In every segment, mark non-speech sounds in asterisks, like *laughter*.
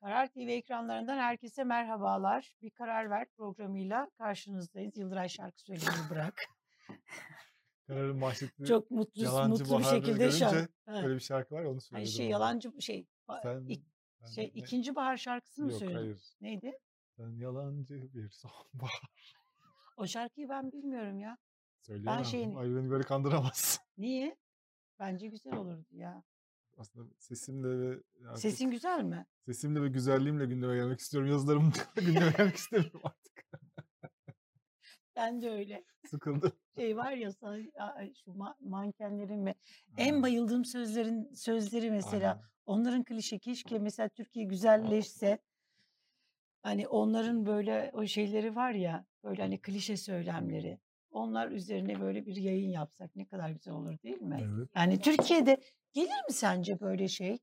Karar TV ekranlarından herkese merhabalar. Bir Karar Ver programıyla karşınızdayız. Yıldıray şarkı söylemeyi bırak. Kararın bahsettiği Çok mutlu Yalancı mutlu bir şekilde şarkı. görünce Ha. böyle bir şarkı var ya onu Ay söyledim şey ona. yalancı şey Sen, ik- şey ne? ikinci bahar şarkısını mı Yok söyledin? hayır. Neydi? Sen yalancı bir sonbahar. O şarkıyı ben bilmiyorum ya. Söyleyemem. şeyini- Ay beni böyle kandıramazsın. Niye? Bence güzel olurdu ya. Aslında sesimle ve artık Sesin güzel mi? sesimle ve güzelliğimle gündeme gelmek istiyorum. Yazılarımla *laughs* gündeme gelmek istemiyorum artık. Ben de öyle. Sıkıldım. *laughs* Şey var ya şu ma- mankenlerin ve en bayıldığım sözlerin sözleri mesela aynen. onların klişe keşke mesela Türkiye güzelleşse *laughs* hani onların böyle o şeyleri var ya böyle hani klişe söylemleri onlar üzerine böyle bir yayın yapsak ne kadar güzel olur değil mi? Evet. Yani Türkiye'de gelir mi sence böyle şey?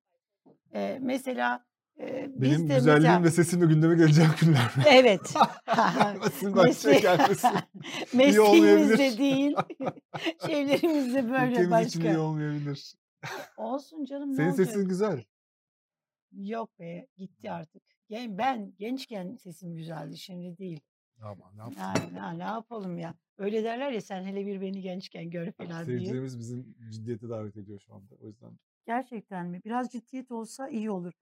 Ee, mesela e, biz Benim de güzelliğim mesela ve sesimle gündeme geleceğim günler evet *laughs* *laughs* Mesle- *laughs* değil şeylerimizde böyle Ülkemiz için iyi başka. olmayabilir. Olsun canım Senin sesin güzel. Yok be gitti artık. Gen- Ben gençken sesim güzeldi şimdi değil. Ama ne yapsın? Yani, ha, ne yapalım ya. Öyle derler ya sen hele bir beni gençken gör falan diye. Seyircilerimiz bizim ciddiyete davet ediyor şu anda. O yüzden Gerçekten mi? Biraz ciddiyet olsa iyi olur.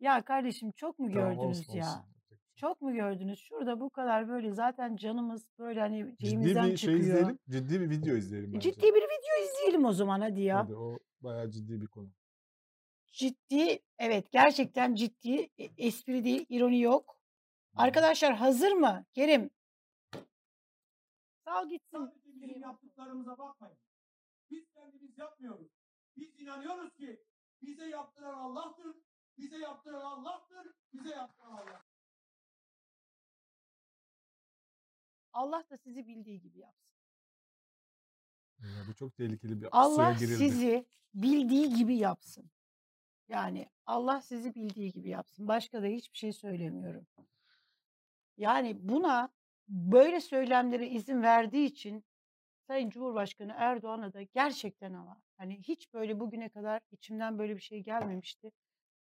Ya kardeşim çok mu tamam gördünüz olsun ya? olsun. Şey. Çok mu gördünüz? Şurada bu kadar böyle zaten canımız böyle hani Ciddi bir şey çıkıyor. izleyelim. Ciddi bir video izleyelim bence. Ciddi bir video izleyelim o zaman hadi ya. Hadi o bayağı ciddi bir konu. Ciddi, evet gerçekten ciddi. E, Espri değil, ironi yok. Arkadaşlar hazır mı? Kerim. Sal gitsin. Bizim yaptıklarımıza bakmayın. Biz kendimiz yapmıyoruz. Biz inanıyoruz ki bize yaptıran Allah'tır, bize yaptıran Allah'tır, bize yaptıran Allah. Allah da sizi bildiği gibi yapsın. Ya bu çok tehlikeli bir suya Allah girildi. sizi bildiği gibi yapsın. Yani Allah sizi bildiği gibi yapsın. Başka da hiçbir şey söylemiyorum. Yani buna böyle söylemlere izin verdiği için Sayın Cumhurbaşkanı Erdoğan'a da gerçekten ama hani hiç böyle bugüne kadar içimden böyle bir şey gelmemişti.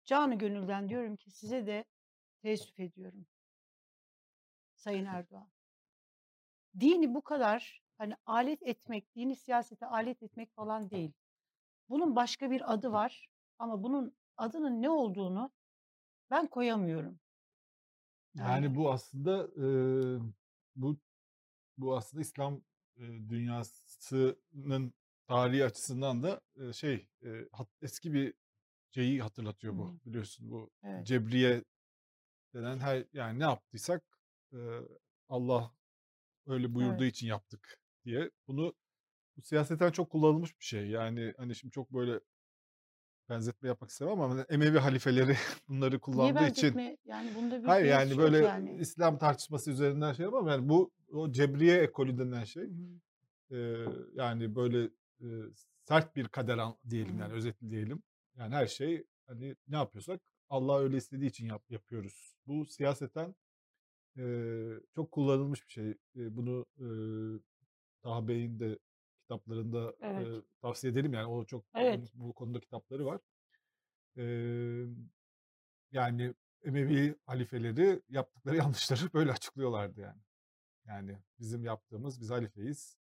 Canı gönülden diyorum ki size de teessüf ediyorum Sayın Erdoğan. Dini bu kadar hani alet etmek, dini siyasete alet etmek falan değil. Bunun başka bir adı var ama bunun adının ne olduğunu ben koyamıyorum. Yani bu aslında e, bu bu aslında İslam e, dünyasının tarihi açısından da e, şey e, hat- eski bir şeyi hatırlatıyor bu Hı. biliyorsun bu evet. cebriye denen her yani ne yaptıysak e, Allah öyle buyurduğu Evet. için yaptık diye bunu bu siyaseten çok kullanılmış bir şey yani hani şimdi çok böyle benzetme yapmak istemem ama hani Emevi halifeleri *laughs* bunları Niye kullandığı için benzetme? Yani bunda bir Hayır yani yok böyle yani. İslam tartışması üzerinden şey ama yani bu o cebriye ekolü denen şey hı. e, yani böyle e, sert bir kader an- Hı diyelim yani hı. özetleyelim. Yani her şey hani ne yapıyorsak Allah öyle istediği için yap, yapıyoruz. Bu siyaseten e, çok kullanılmış bir şey. E, bunu e, Taha Bey'in de kitaplarında e, Evet. tavsiye edelim yani o çok Evet. bu konuda kitapları var. E, yani Emevi halifeleri yaptıkları *laughs* yanlışları böyle açıklıyorlardı yani. Yani bizim yaptığımız biz halifeyiz.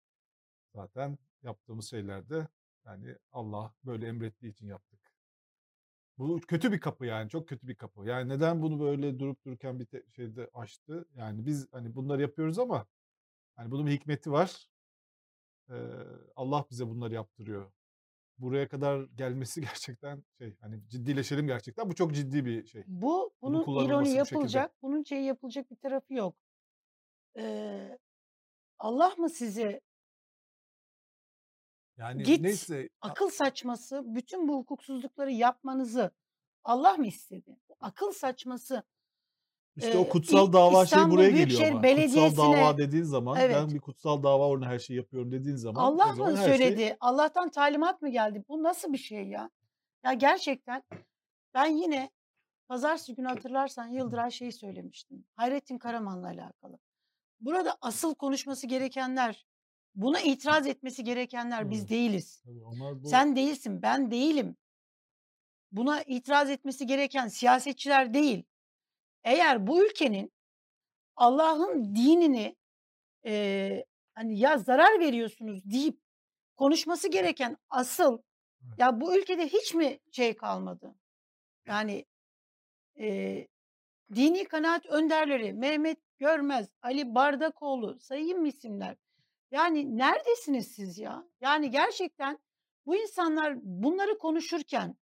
Zaten yaptığımız şeylerde yani Allah böyle emrettiği için yaptık. Bu kötü bir kapı yani çok kötü bir kapı. Yani neden bunu böyle durup dururken bir şeyde açtı? Yani biz hani bunları yapıyoruz ama hani bunun bir hikmeti var. Ee, Allah bize bunları yaptırıyor. Buraya kadar gelmesi *laughs* gerçekten şey hani ciddileşelim gerçekten. Bu çok ciddi bir şey. Bu Bunun kullanılması ironi bu yapılacak, bunun şey yapılacak bir tarafı yok. Ee, Allah mı size Yani git neyse akıl saçması bütün bu hukuksuzlukları yapmanızı Allah mı istedi? Bu Akıl saçması işte o e, kutsal dava şey İstanbul buraya geliyor Büyükşehir ama. Kutsal Belediyesi'ne dava dediğin zaman ben evet bir kutsal dava uğruna her şeyi yapıyorum dediğin zaman o Allah zaman mı şey söyledi? Allah'tan talimat mı geldi? Bu nasıl bir şey ya? Ya gerçekten ben yine pazartesi günü hatırlarsan Yıldıray şey söylemiştim. Hayrettin Karaman'la alakalı. Burada asıl konuşması gerekenler, buna itiraz etmesi gerekenler biz değiliz. Bu Sen değilsin, ben değilim. buna itiraz etmesi gereken siyasetçiler değil. Eğer bu ülkenin Allah'ın dinini eee, hani ya zarar veriyorsunuz deyip konuşması gereken asıl ya bu ülkede hiç mi şey kalmadı? Yani eee, dini kanaat önderleri Mehmet Görmez, Ali Bardakoğlu sayayım mı isimler? Yani neredesiniz siz ya? Yani gerçekten bu insanlar bunları konuşurken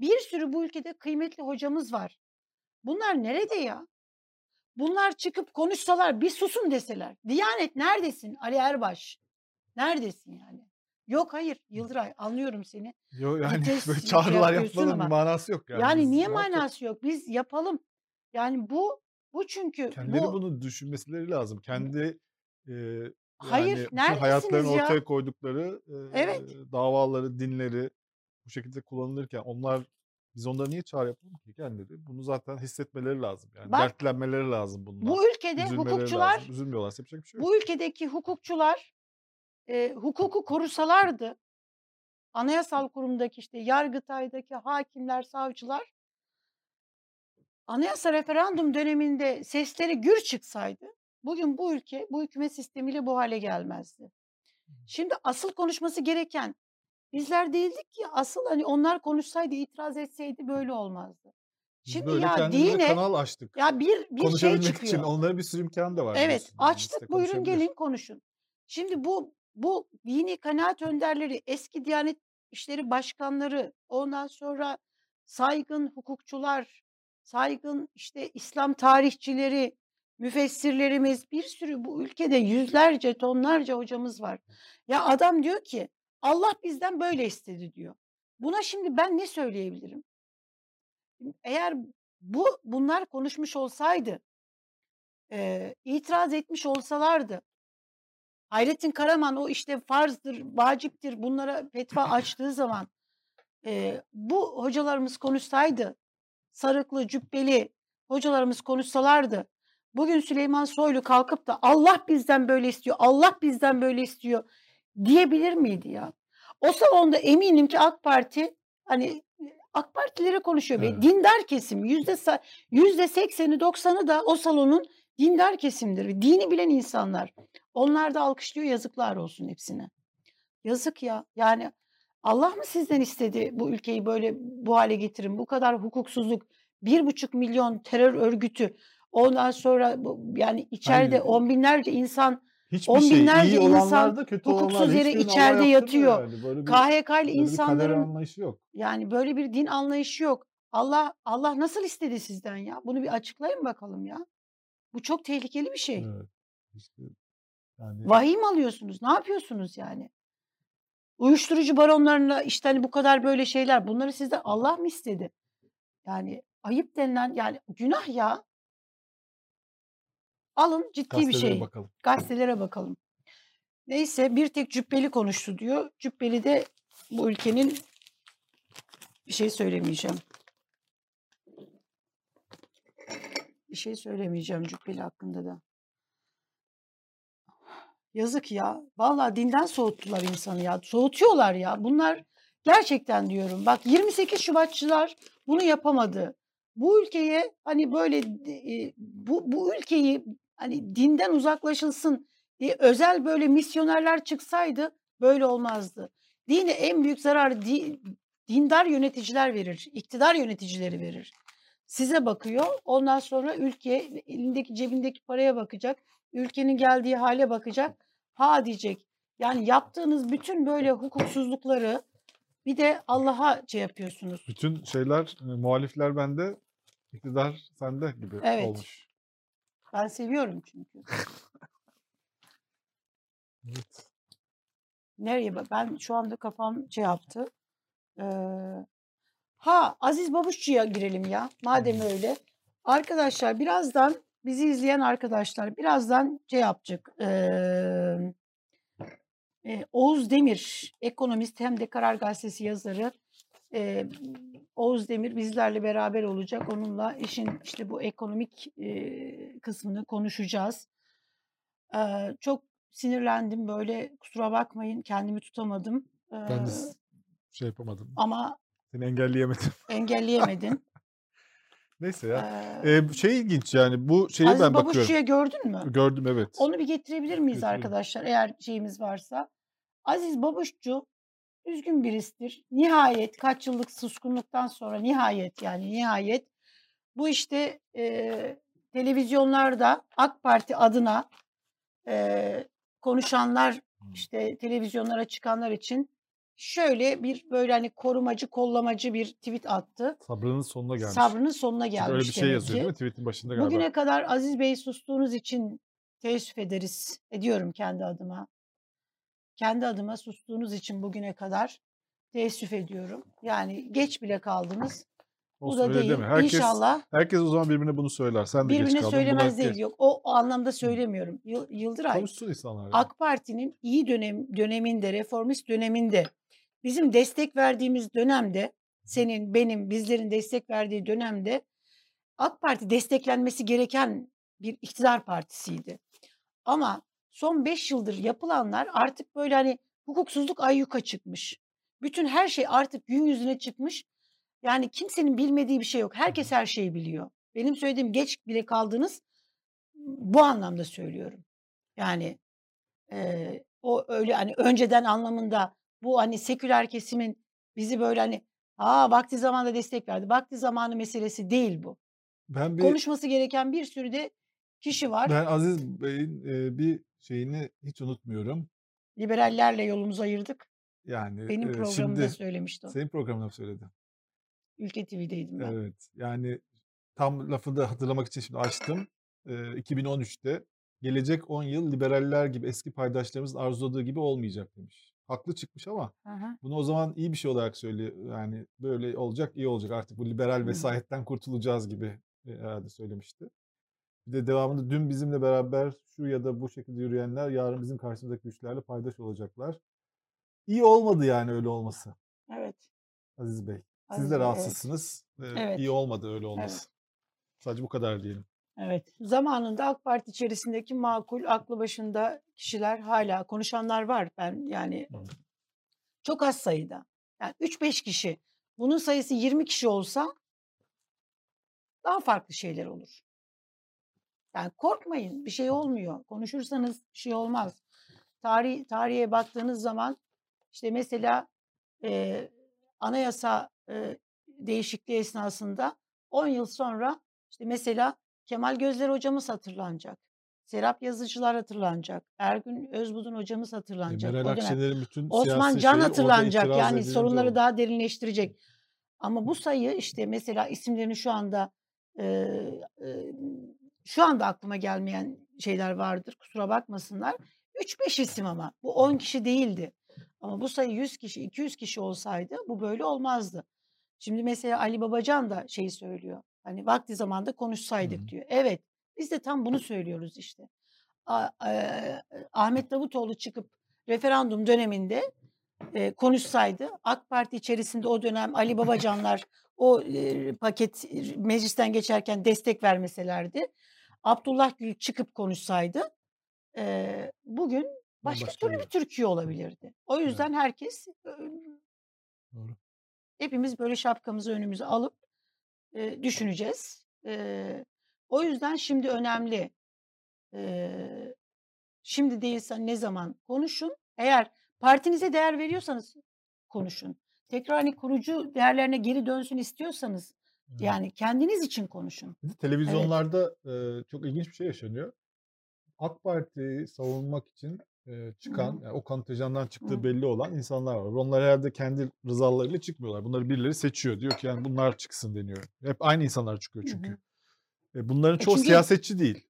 bir sürü bu ülkede kıymetli hocamız var. Bunlar nerede ya? Bunlar çıkıp konuşsalar bir susun deseler. Diyanet neredesin Ali Erbaş? Neredesin yani? Yok hayır Yıldıray anlıyorum seni. Yo yani *laughs* Vites böyle şey çağrılar yapmanın bir manası yok yani. yani niye manası yok? Biz yapalım. Yani bu bu çünkü kendileri bu bunu düşünmeleri lazım. Kendi eee, hayır yani hayatlarını ya? ortaya koydukları Evet. eee, davaları, dinleri bu şekilde kullanılırken onlar biz onlara niye çağrı yapalım ki kendileri? Bunu zaten hissetmeleri lazım. Yani Bak dertlenmeleri lazım bundan. bu ülkede hukukçular lazım. Üzülmüyorlarsa yapacak bir şey yok. bu ülkedeki hukukçular e, hukuku korusalardı anayasal kurumdaki işte Yargıtay'daki hakimler, savcılar anayasa referandum döneminde sesleri gür çıksaydı bugün bu ülke bu hükümet sistemiyle bu hale gelmezdi. Şimdi asıl konuşması gereken bizler değildik ki asıl hani onlar konuşsaydı itiraz etseydi böyle olmazdı. Şimdi böyle ya dine kanal açtık. ya bir bir şey Konuşabilmek için çıkıyor. onlara bir sürü imkan da var Evet açtık buyurun gelin konuşun. Şimdi bu bu dini kanaat önderleri eski Diyanet İşleri Başkanları ondan sonra saygın hukukçular, saygın işte İslam tarihçileri, müfessirlerimiz bir sürü bu ülkede yüzlerce tonlarca hocamız var. Ya adam diyor ki Allah bizden böyle istedi diyor. Buna şimdi ben ne söyleyebilirim? Eğer bu bunlar konuşmuş olsaydı eee, itiraz etmiş olsalardı Hayrettin Karaman o işte farzdır, vaciptir bunlara fetva *laughs* açtığı zaman eee, bu hocalarımız konuşsaydı, sarıklı, cübbeli hocalarımız konuşsalardı, bugün Süleyman Soylu kalkıp da Allah bizden böyle istiyor, Allah bizden böyle istiyor diyebilir miydi ya? O salonda eminim ki AK Parti hani AK Partilere konuşuyor ve Evet. dindar kesim yüzde sa- yüzde sekseni doksanı da o salonun dindar kesimdir. Dini bilen insanlar. Onlar da alkışlıyor yazıklar olsun hepsine. Yazık ya. Yani Allah mı sizden istedi bu ülkeyi böyle bu hale getirin? Bu kadar hukuksuzluk, bir buçuk milyon terör örgütü, ondan sonra yani içeride Hani on binlerce insan, hiçbir on şey binlerce iyi insan da kötü hukuksuz yere içeride yatıyor. yani. Böyle bir KHK ile insanların anlayışı yok. yani böyle bir din anlayışı yok. Allah Allah nasıl istedi sizden ya? Bunu bir açıklayın bakalım ya. Bu çok tehlikeli bir şey. Evet. İşte yani Vahiy mi alıyorsunuz? Ne yapıyorsunuz yani? Uyuşturucu baronlarına işte hani bu kadar böyle şeyler bunları sizden Allah mı istedi? Yani ayıp denilen yani günah ya. Alın ciddi bir şey. bakalım. Gazetelere bakalım. Neyse bir tek cübbeli konuştu diyor. Cübbeli de bu ülkenin bir şey söylemeyeceğim. Bir şey söylemeyeceğim Cübbeli hakkında da. Yazık ya. Vallahi dinden soğuttular insanı ya. Soğutuyorlar ya. Bunlar gerçekten diyorum. Bak 28 Şubatçılar bunu yapamadı. Bu ülkeye hani böyle e, bu bu ülkeyi hani dinden uzaklaşılsın diye özel böyle misyonerler çıksaydı böyle olmazdı. Dine en büyük zararı di- dindar yöneticiler verir, iktidar yöneticileri verir. Size bakıyor, ondan sonra ülke elindeki cebindeki paraya bakacak, ülkenin geldiği hale bakacak, ha diyecek. Yani yaptığınız bütün böyle hukuksuzlukları bir de Allah'a şey yapıyorsunuz. Bütün şeyler, e, muhalifler bende, iktidar sende gibi Evet. olmuş. Ben seviyorum çünkü. Evet. Nereye ben şu anda kafam şey yaptı. Ee, ha Aziz Babuşçu'ya girelim ya. Madem öyle. Arkadaşlar birazdan bizi izleyen arkadaşlar birazdan şey yapacak. Ee, e, Oğuz Demir ekonomist hem de Karar Gazetesi yazarı e, Oğuz Demir bizlerle beraber olacak. Onunla işin işte bu ekonomik e, kısmını konuşacağız. Ee, çok sinirlendim böyle kusura bakmayın kendimi tutamadım. Ben de şey yapamadım. ama Seni engelleyemedim. *laughs* Engelleyemedin. Neyse ya. Ee, Ee, şey ilginç yani bu şeyi Aziz ben bakıyorum. Babuşçu'ya gördün mü? Gördüm evet. Onu bir getirebilir miyiz Getirelim. arkadaşlar eğer şeyimiz varsa? Aziz Babuşçu üzgün birisidir. Nihayet kaç yıllık suskunluktan sonra nihayet yani nihayet bu işte e, televizyonlarda AK Parti adına e, konuşanlar işte televizyonlara çıkanlar için şöyle bir böyle hani korumacı kollamacı bir tweet attı. Sabrının sonuna gelmiş. Sabrının sonuna gelmiş öyle bir şey yazıyor ki. değil mi tweet'in başında galiba. Bugüne kadar Aziz Bey sustuğunuz için teessüf ederiz. Ediyorum kendi adıma. Kendi adıma sustuğunuz için bugüne kadar teessüf ediyorum. Yani geç bile kaldınız. Bu Olsun da değil. deme. Herkes, İnşallah herkes o zaman birbirine bunu söyler. Sen de geç birbirine kaldın. söylemez değil. Yok o, o anlamda söylemiyorum. Yıl- Yıldıray Konuşsun insanlar. yani. AK Parti'nin iyi dönem döneminde, reformist döneminde bizim destek verdiğimiz dönemde senin, benim, bizlerin destek verdiği dönemde AK Parti desteklenmesi gereken bir iktidar partisiydi. Ama son 5 yıldır yapılanlar artık böyle hani hukuksuzluk ayyuka çıkmış. Bütün her şey artık gün yüzüne çıkmış. Yani kimsenin bilmediği bir şey yok. Herkes her şeyi biliyor. Benim söylediğim geç bile kaldınız. Bu anlamda söylüyorum. Yani Eee, o öyle hani önceden anlamında bu hani seküler kesimin bizi böyle hani aa vakti zamanında destek verdi. Vakti zamanı meselesi değil bu. Ben bir Konuşması gereken bir sürü de kişi var. ben Aziz Bey'in e, bir şeyini hiç unutmuyorum. Liberallerle yolumuzu ayırdık. Yani Benim e, programımda şimdi söylemişti o. senin programında mı söyledi? Ülke TV'deydim ben. Evet. Yani tam lafını da hatırlamak için şimdi açtım. Ee, 2013'te gelecek 10 yıl liberaller gibi eski paydaşlarımızın arzuladığı gibi olmayacak demiş. Haklı çıkmış ama hı. bunu o zaman iyi bir şey olarak söylüyor. Yani böyle olacak iyi olacak artık bu liberal vesayetten kurtulacağız gibi e, herhalde söylemişti. Bir de devamında dün bizimle beraber şu ya da bu şekilde yürüyenler yarın bizim karşımızdaki güçlerle paydaş olacaklar. İyi olmadı yani öyle olması Evet. Aziz Bey. Siz Aziz de Bey, evet. rahatsızsınız. Ee, Evet. İyi olmadı öyle olması. Sadece bu kadar diyelim. Evet. Zamanında AK Parti içerisindeki makul, aklı başında kişiler hala konuşanlar var. Ben yani Hı. çok az sayıda. Yani 3-5 kişi. Bunun sayısı 20 kişi olsa daha farklı şeyler olur. Yani korkmayın. Bir şey olmuyor. Konuşursanız bir şey olmaz. Tarih tarihe baktığınız zaman işte mesela e, anayasa e, değişikliği esnasında 10 yıl sonra işte mesela Kemal Gözler hocamız hatırlanacak. Serap Yazıcılar hatırlanacak. Ergün Özbudun hocamız E, hatırlanacak. Meral o. Akşener'in bütün Osman Can hatırlanacak. Yani sorunları oldu. daha derinleştirecek. Ama bu sayı işte mesela isimlerini şu anda e, e, şu anda aklıma gelmeyen şeyler vardır. Kusura bakmasınlar. 3-5 isim ama. Bu 10 kişi değildi. Ama bu sayı 100 kişi, 200 kişi olsaydı bu böyle olmazdı. Şimdi mesela Ali Babacan da şeyi söylüyor. Hani vakti zamanda konuşsaydık Hı hı. diyor. Evet. Biz de tam bunu söylüyoruz işte. A- eee, Ahmet Davutoğlu çıkıp referandum döneminde e, konuşsaydı AK Parti içerisinde o dönem Ali *laughs* Babacanlar o e, paket e, meclisten geçerken destek vermeselerdi Abdullah Gül çıkıp konuşsaydı e, bugün başka Bambaşka türlü bir Türkiye olabilirdi. O Evet. yüzden herkes e, Doğru. hepimiz böyle şapkamızı önümüze alıp e, düşüneceğiz. E, o yüzden şimdi önemli. E, şimdi değilse ne zaman konuşun. Eğer partinize değer veriyorsanız konuşun. Tekrar hani kurucu değerlerine geri dönsün istiyorsanız Evet. Yani kendiniz için konuşun. Televizyonlarda e, çok ilginç bir şey yaşanıyor. AK Parti'yi savunmak için e, çıkan, yani o kontenjandan çıktığı belli olan insanlar var. Onlar herhalde kendi rızalarıyla çıkmıyorlar. Bunları birileri seçiyor. Diyor ki yani bunlar çıksın deniyor. Hep aynı insanlar çıkıyor çünkü. hı. E, bunların E çoğu çünkü- siyasetçi değil.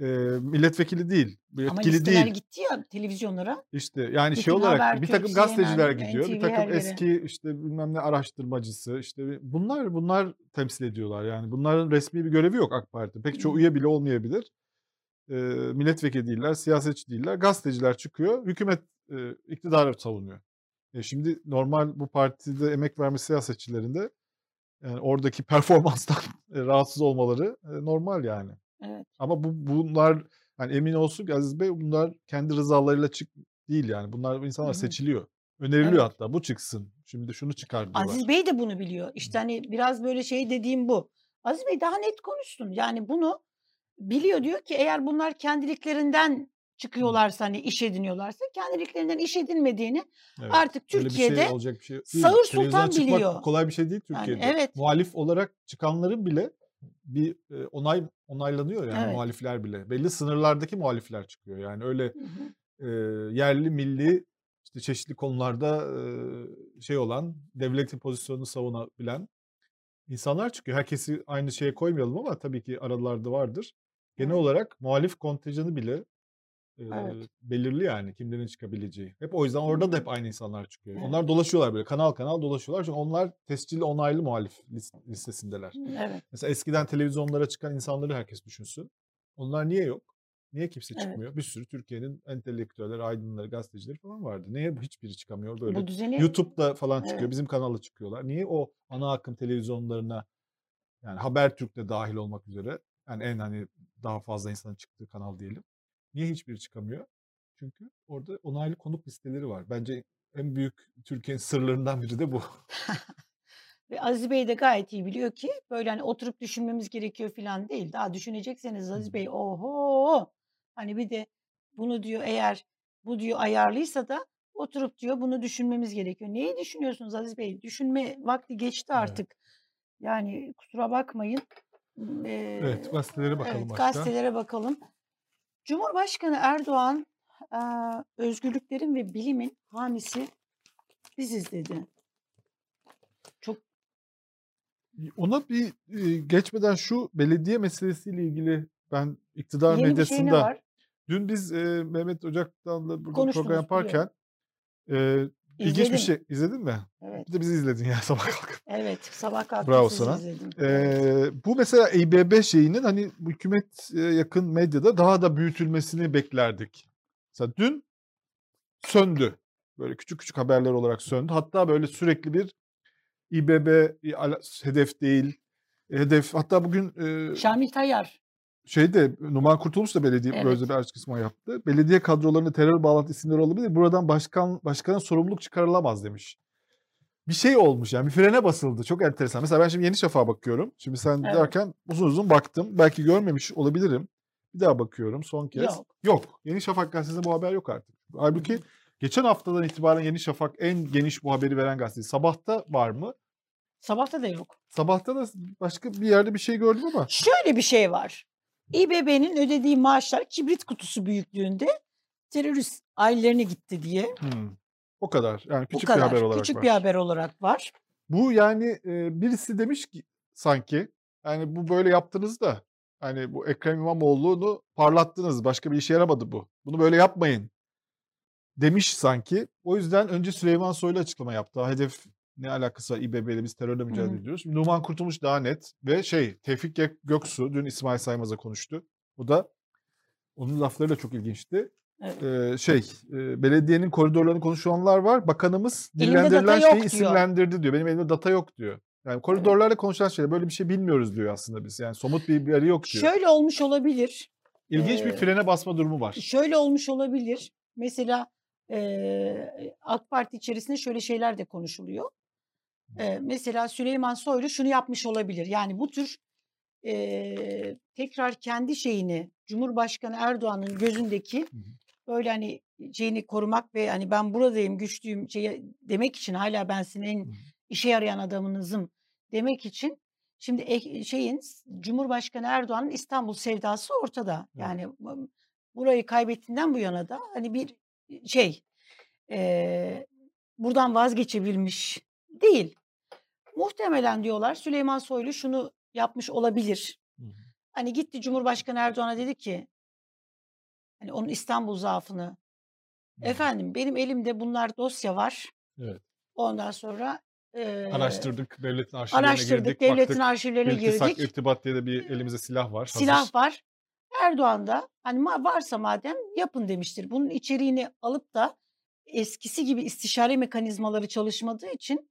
E, milletvekili değil. Ama Yetkili listeler değil. gitti ya televizyonlara. İşte yani Bütün şey olarak bir Habertürk, takım gazeteciler CNN, gidiyor, bir NTV takım her yere. eski işte bilmem ne araştırmacısı işte bunlar bunlar temsil ediyorlar yani bunların resmi bir görevi yok AK Parti. Pek çoğu üye bile olmayabilir. Ee, milletvekili değiller, siyasetçi değiller. Gazeteciler çıkıyor, hükümet e, iktidarı savunuyor. E şimdi normal bu partide emek vermiş siyasetçilerin de yani oradaki *laughs* performanstan e, rahatsız olmaları e, normal yani. Evet. Ama bu bunlar yani emin olsun ki Aziz Bey bunlar kendi rızalarıyla çık değil yani. Bunlar bu insanlar Hı hı. seçiliyor. Öneriliyor Evet. hatta bu çıksın. Şimdi şunu çıkar diyorlar. Aziz Bey de bunu biliyor. İşte hani biraz böyle şey dediğim bu. Aziz Bey daha net konuşsun. Yani bunu biliyor diyor ki eğer bunlar kendiliklerinden çıkıyorlarsa hani iş ediniyorlarsa kendiliklerinden iş edinmediğini Evet. artık Öyle bir Türkiye'de şey olacak bir şey değil. sağır sultan biliyor. kolay bir şey değil Yani Türkiye'de. evet. Muhalif olarak çıkanların bile bir e, onay onaylanıyor yani Evet. muhalifler bile. Belli sınırlardaki muhalifler çıkıyor. Yani öyle e, yerli milli işte çeşitli konularda e, şey olan devletin pozisyonunu savunabilen insanlar çıkıyor. Herkesi aynı şeye koymayalım ama tabii ki aralarda vardır. Genel olarak muhalif kontenjanı bile e, Evet. belirli yani kimlerin çıkabileceği. Hep o yüzden orada da hep aynı insanlar çıkıyor. Evet. Onlar dolaşıyorlar böyle kanal kanal dolaşıyorlar. Çünkü onlar tescilli onaylı muhalif lis- listesindeler. Evet. Mesela eskiden televizyonlara çıkan insanları herkes düşünsün. Onlar niye yok? Niye kimse Evet. çıkmıyor? Bir sürü Türkiye'nin entelektüelleri, aydınları, gazetecileri falan vardı. Niye hiçbiri çıkamıyor böyle? Bu düzeni YouTube'da falan çıkıyor. Evet. Bizim kanalda çıkıyorlar. Niye o ana akım televizyonlarına yani Habertürk'te dahil olmak üzere yani en hani daha fazla insanın çıktığı kanal diyelim. Niye hiçbiri çıkamıyor? Çünkü orada onaylı konuk listeleri var. Bence en büyük Türkiye'nin sırlarından biri de bu. *laughs* Ve Aziz Bey de gayet iyi biliyor ki böyle hani oturup düşünmemiz gerekiyor falan değil. Daha düşünecekseniz Aziz. Bey oho hani bir de bunu diyor eğer bu diyor ayarlıysa da oturup diyor bunu düşünmemiz gerekiyor. Neyi düşünüyorsunuz Aziz Bey? Düşünme vakti geçti Evet. artık. Yani kusura bakmayın. Evet, Eee, gazetelere bakalım evet başka. gazetelere bakalım. Cumhurbaşkanı Erdoğan özgürlüklerin ve bilimin hamisi biziz dedi. Çok Ona bir geçmeden şu belediye meselesiyle ilgili ben iktidar yeni şey medyasında dün biz e, Mehmet Ocak'tan da burada Konuştunuz, program yaparken e, ilginç bir İzledim. şey izledin mi? Evet. Bir de bizi izledin ya *laughs* sabah kalkıp. Evet, sabah kalktım Bravo sana. izledim. Evet. E, bu mesela İBB şeyinin hani hükümet yakın medyada daha da büyütülmesini beklerdik. Mesela dün söndü. Böyle küçük küçük haberler olarak söndü. Hatta böyle sürekli bir İBB hedef değil. Hedef hatta bugün e, Şamil Tayyar. Şeyde Numan Kurtuluş da belediye Evet. böyle bir açıklama yaptı. Belediye kadrolarında terör bağlantı isimleri olabilir. Buradan başkan başkanın sorumluluk çıkarılamaz demiş. Bir şey olmuş yani bir frene basıldı. Çok enteresan. Mesela ben şimdi Yeni Şafak'a bakıyorum. Şimdi sen Evet. derken uzun uzun baktım. Belki görmemiş olabilirim. Bir daha bakıyorum son kez. Yok. Yok. Yeni Şafak gazetesinde bu haber yok artık. Halbuki geçen haftadan itibaren Yeni Şafak en geniş bu haberi veren gazete. Sabahta var mı? Sabahta da yok. Sabahta da başka bir yerde bir şey gördüm ama. Şöyle bir şey var. İBB'nin ödediği maaşlar kibrit kutusu büyüklüğünde terörist ailelerine gitti diye. Hmm. O kadar. Yani küçük bir kadar. haber olarak Küçük var. bir haber olarak var. Bu yani e, birisi demiş ki sanki yani bu böyle yaptınız da hani bu Ekrem İmamoğlu'nu parlattınız. Başka bir işe yaramadı bu. Bunu böyle yapmayın demiş sanki. O yüzden önce Süleyman Soylu açıklama yaptı. Hedef ne alakası var İBB ile biz terörle mücadele Hı. ediyoruz. Numan Kurtulmuş daha net ve şey Tevfik Gök- Göksu dün İsmail Saymaz'a konuştu. O da onun lafları da çok ilginçti. Evet. Ee, şey e, belediyenin koridorlarını konuşanlar var. Bakanımız dillendirilen şeyi diyor. isimlendirdi diyor. Benim elimde data yok diyor. Yani koridorlarda konuşulan şeyler böyle bir şey bilmiyoruz diyor aslında biz. Yani somut bir veri yok diyor. Şöyle olmuş olabilir. İlginç bir Ee, frene basma durumu var. Şöyle olmuş olabilir. Mesela eee AK Parti içerisinde şöyle şeyler de konuşuluyor. Eee, mesela Süleyman Soylu şunu yapmış olabilir. Yani bu tür eee, tekrar kendi şeyini Cumhurbaşkanı Erdoğan'ın gözündeki böyle hani şeyini korumak ve hani ben buradayım güçlüyüm şey demek için hala ben sizin en işe yarayan adamınızım demek için şimdi şeyin Cumhurbaşkanı Erdoğan'ın İstanbul sevdası ortada. Yani bu- burayı kaybettiğinden bu yana da hani bir şey eee, buradan vazgeçebilmiş değil. Muhtemelen diyorlar Süleyman Soylu şunu yapmış olabilir. Hı hı. Hani gitti Cumhurbaşkanı Erdoğan'a dedi ki hani onun İstanbul zaafını Hı efendim benim elimde bunlar dosya var. Evet. Ondan sonra eee, Araştırdık, devletin arşivlerine araştırdık, girdik, devletin baktık. arşivlerine İltisak, girdik. irtibat diye de bir elimizde silah var. hazır. Silah var. Erdoğan da hani varsa madem yapın demiştir. Bunun içeriğini alıp da eskisi gibi istişare mekanizmaları çalışmadığı için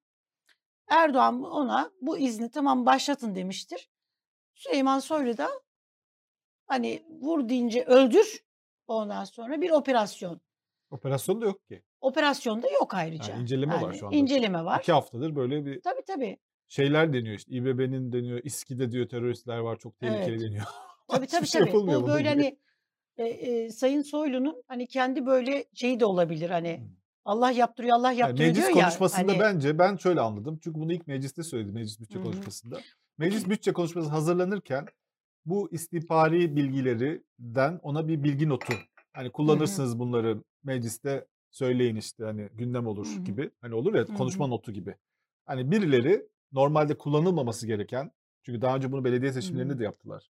Erdoğan ona bu izni tamam başlatın demiştir. Süleyman Soylu da hani vur deyince öldür ondan sonra bir operasyon. Operasyon da yok ki. Operasyonda yok ayrıca. Yani inceleme var Yani şu anda. inceleme var. İki haftadır böyle bir Tabii tabii. şeyler deniyor işte. İBB'nin deniyor, İSKİ'de diyor teröristler var çok tehlikeli Evet. deniyor. *laughs* Tabii tabii şey tabii. Bu böyle ilgili. hani e, e, Sayın Soylu'nun hani kendi böyle şeyi de olabilir hani. Allah yaptırıyor Allah Yani yaptırıyor meclis diyor ya. konuşmasında hani, bence ben şöyle anladım. Çünkü bunu ilk mecliste söyledi. Meclis bütçe Hı hı. konuşmasında. Meclis bütçe konuşması hazırlanırken bu istihbari bilgilerden ona bir bilgi notu. Hani kullanırsınız bunları mecliste söyleyin işte hani gündem olur Hı hı. gibi. Hani olur ya konuşma hı. notu gibi. Hani birileri normalde kullanılmaması gereken çünkü daha önce bunu belediye seçimlerinde hı. de yaptılar.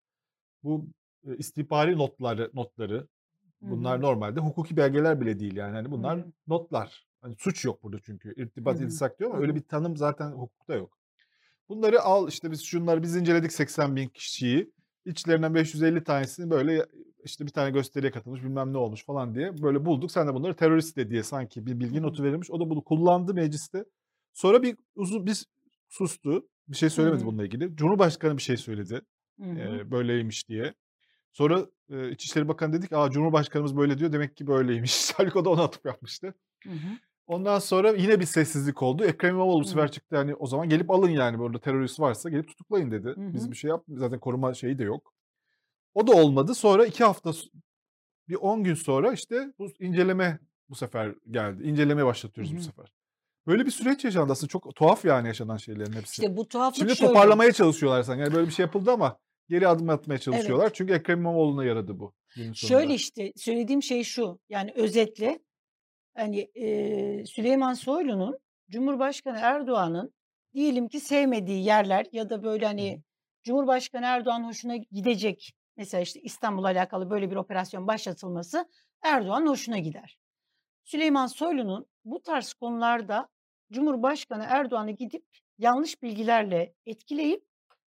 Bu e, istihbari notları notları bunlar hı. normalde hukuki belgeler bile değil yani. Hani bunlar hı. notlar. Hani suç yok burada çünkü. İrtibat hı. iltisak diyor ama öyle bir tanım zaten hukukta yok. Bunları al işte biz şunları biz inceledik 80 bin kişiyi. İçlerinden 550 tanesini böyle işte bir tane gösteriye katılmış bilmem ne olmuş falan diye böyle bulduk. Sen de bunları terörist de diye sanki bir bilgi notu verilmiş. O da bunu kullandı mecliste. Sonra bir uzun bir sustu. Bir şey söylemedi hı. bununla ilgili. Cumhurbaşkanı bir şey söyledi. Hı hı. Ee, böyleymiş diye. Sonra e, İçişleri Bakanı dedik aa Cumhurbaşkanımız böyle diyor demek ki böyleymiş. *laughs* Halbuki o da ona atıp yapmıştı. Hı hı. Ondan sonra yine bir sessizlik oldu. Ekrem İmamoğlu bu Hı. sefer çıktı hani o zaman gelip alın yani burada terörist varsa gelip tutuklayın dedi. Hı Biz hı. bir şey yapmıyoruz zaten koruma şeyi de yok. O da olmadı. Sonra iki hafta bir 10 gün sonra işte bu inceleme bu sefer geldi. İnceleme Hı başlatıyoruz bu hı. sefer. Böyle bir süreç yaşandı aslında çok tuhaf yani yaşanan şeylerin hepsi. İşte bu tuhaflık Şimdi şöyle. toparlamaya çalışıyorlar sanki. Yani böyle bir şey yapıldı ama geri adım atmaya çalışıyorlar. Evet. Çünkü Ekrem İmamoğlu'na yaradı bu Şöyle işte söylediğim şey şu. Yani özetle hani e, Süleyman Soylu'nun Cumhurbaşkanı Erdoğan'ın diyelim ki sevmediği yerler ya da böyle hani Cumhurbaşkanı Erdoğan hoşuna gidecek mesela işte İstanbul'la alakalı böyle bir operasyon başlatılması Erdoğan'ın hoşuna gider. Süleyman Soylu'nun bu tarz konularda Cumhurbaşkanı Erdoğan'ı gidip yanlış bilgilerle etkileyip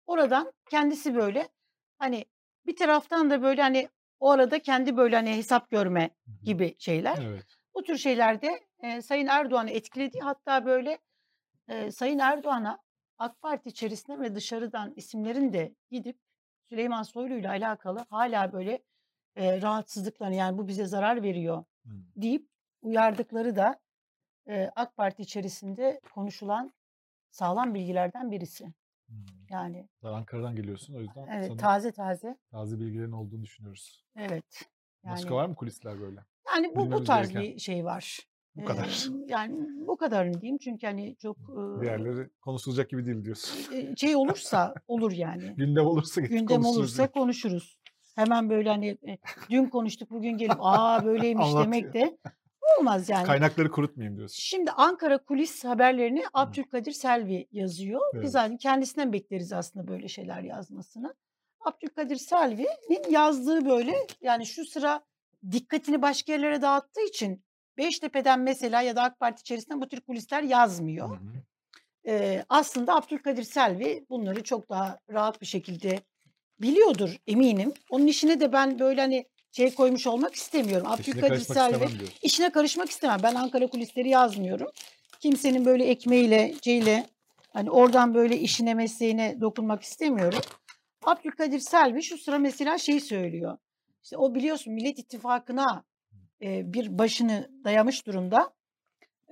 oradan kendisi böyle hani bir taraftan da böyle hani o arada kendi böyle hani hesap görme gibi şeyler. Evet. Bu tür şeylerde e, Sayın Erdoğan'ı etkiledi. Hatta böyle e, Sayın Erdoğan'a AK Parti içerisinden ve dışarıdan isimlerin de gidip Süleyman Soylu ile alakalı hala böyle e, rahatsızlıklarını yani bu bize zarar veriyor Hı. deyip uyardıkları da e, AK Parti içerisinde konuşulan sağlam bilgilerden birisi. Yani Ankara'dan geliyorsun o yüzden evet sana taze taze taze bilgilerin olduğunu düşünüyoruz. evet. Başka Yani var mı kulisler böyle? yani bu bu tarz gereken. bir şey var. Bu Ee, kadar. yani bu kadarını diyeyim çünkü hani çok e, Diğerleri konuşulacak gibi değil diyorsun. e, şey olursa olur yani. *laughs* Gündem olursa Gündem konuşuruz olursa diyor. konuşuruz. Hemen böyle hani e, dün konuştuk bugün gelip aa böyleymiş *laughs* demek de olmaz yani. Kaynakları kurutmayayım diyorsun. Şimdi Ankara kulis haberlerini Abdülkadir Selvi yazıyor. Biz Evet. zaten kendisinden bekleriz aslında böyle şeyler yazmasını. Abdülkadir Selvi'nin yazdığı böyle yani şu sıra dikkatini başka yerlere dağıttığı için Beştepe'den mesela ya da AK Parti içerisinde bu tür kulisler Hı yazmıyor. hı. Ee, aslında Abdülkadir Selvi bunları çok daha rahat bir şekilde biliyordur eminim. Onun işine de ben böyle hani şey koymuş olmak istemiyorum. Abdülkadir Selvi işine karışmak istemem. Ben Ankara kulisleri yazmıyorum. Kimsenin böyle ekmeğiyle, şeyle hani oradan böyle işine mesleğine dokunmak istemiyorum. Abdülkadir Selvi şu sıra mesela şey söylüyor. İşte o biliyorsun Millet İttifakı'na e, bir başını dayamış durumda.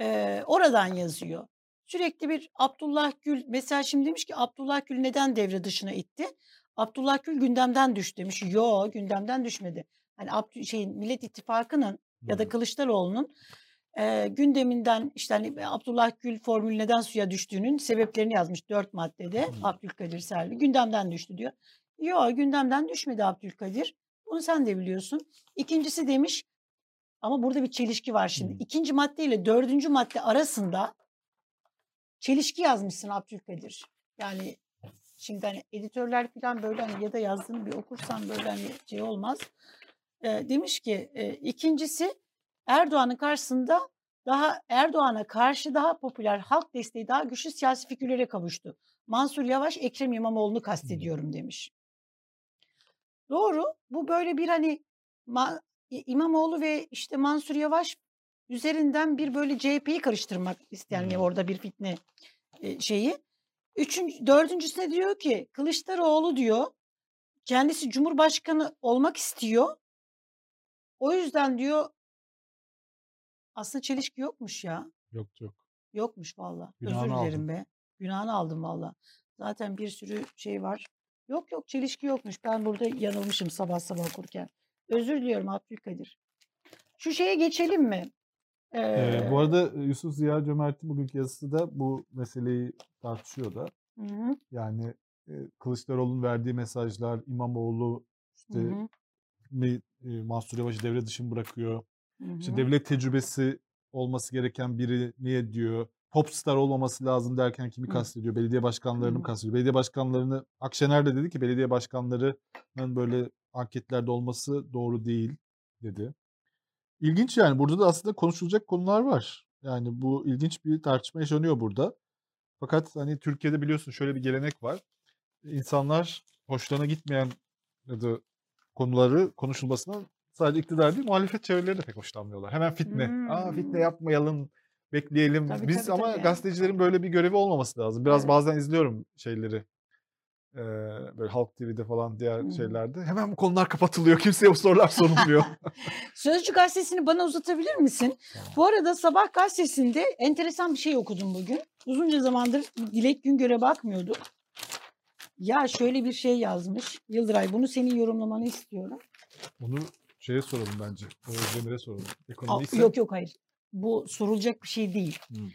E, oradan yazıyor. Sürekli bir Abdullah Gül mesela şimdi demiş ki Abdullah Gül neden devre dışına itti? Abdullah Gül gündemden düştü demiş. Yo gündemden düşmedi. Hani Abdü, şeyin Millet İttifakı'nın ya da. Kılıçdaroğlu'nun e, gündeminden işte hani Abdullah Gül formülü neden suya düştüğünün sebeplerini yazmış dört maddede Hı. Abdülkadir Selvi. Gündemden düştü diyor. Yo gündemden düşmedi Abdülkadir. Bunu sen de biliyorsun. İkincisi demiş ama burada bir çelişki var şimdi. İkinci madde ile dördüncü madde arasında çelişki yazmışsın Abdülkadir. Yani şimdi hani editörler falan böyle hani ya da yazdığını bir okursan böyle hani şey olmaz. Ee, demiş ki e, ikincisi Erdoğan'ın karşısında daha Erdoğan'a karşı daha popüler halk desteği daha güçlü siyasi figürlere kavuştu. Mansur Yavaş Ekrem İmamoğlu'nu kastediyorum demiş. Doğru. Bu böyle bir hani Ma- İmamoğlu ve işte Mansur Yavaş üzerinden bir böyle CHP'yi karıştırmak isteyen Hı. orada bir fitne e, şeyi. Üçüncü, dördüncüsüne diyor ki Kılıçdaroğlu diyor kendisi Cumhurbaşkanı olmak istiyor. O yüzden diyor Aslında çelişki yokmuş ya. Yok yok. Yokmuş valla. Özür dilerim aldın. be. Günahını aldım valla. Zaten bir sürü şey var. Yok yok çelişki yokmuş. Ben burada yanılmışım sabah sabah okurken. Özür diliyorum Abdülkadir. Şu şeye geçelim mi? Ee, bu Ee, arada e, Yusuf Ziya Cömert'in bugünkü yazısı da bu meseleyi tartışıyor da. hı hı, Yani Kılıçdaroğlu'nun verdiği mesajlar, İmamoğlu hı işte hı, mi, e, Mansur Yavaş'ı devre dışı mı bırakıyor? hı İşte hı. devlet tecrübesi olması gereken biri niye diyor? Popstar olmaması lazım derken kimi kastediyor? Belediye başkanlarını mı kastediyor? Belediye başkanlarını Akşener de dedi ki belediye başkanlarının böyle anketlerde olması doğru değil dedi. İlginç yani burada da aslında konuşulacak konular var. Yani bu ilginç bir tartışma yaşanıyor burada. Fakat hani Türkiye'de biliyorsun şöyle bir gelenek var. İnsanlar hoşlarına gitmeyen ya da konuları konuşulmasından sadece iktidar değil muhalefet çevreleri de pek hoşlanmıyorlar. Hemen fitne. Aa fitne Hmm. yapmayalım, bekleyelim. Tabii, Biz tabii, ama tabii. gazetecilerin böyle bir görevi olmaması lazım. Biraz Evet. bazen izliyorum şeyleri. Ee, böyle Halk TV'de falan diğer hı. şeylerde. Hemen bu konular kapatılıyor. Kimseye bu sorular sorulmuyor. *laughs* Sözcü gazetesini bana uzatabilir misin? Bu arada Sabah gazetesinde enteresan bir şey okudum bugün. Uzunca zamandır Dilek Güngör'e bakmıyorduk. Ya şöyle bir şey yazmış. Yıldıray bunu senin yorumlamanı istiyorum. Bunu şeye soralım bence. Oğuz Demir'e soralım. Aa, Ekonomi ise yok yok hayır. Bu sorulacak bir şey değil. Hmm.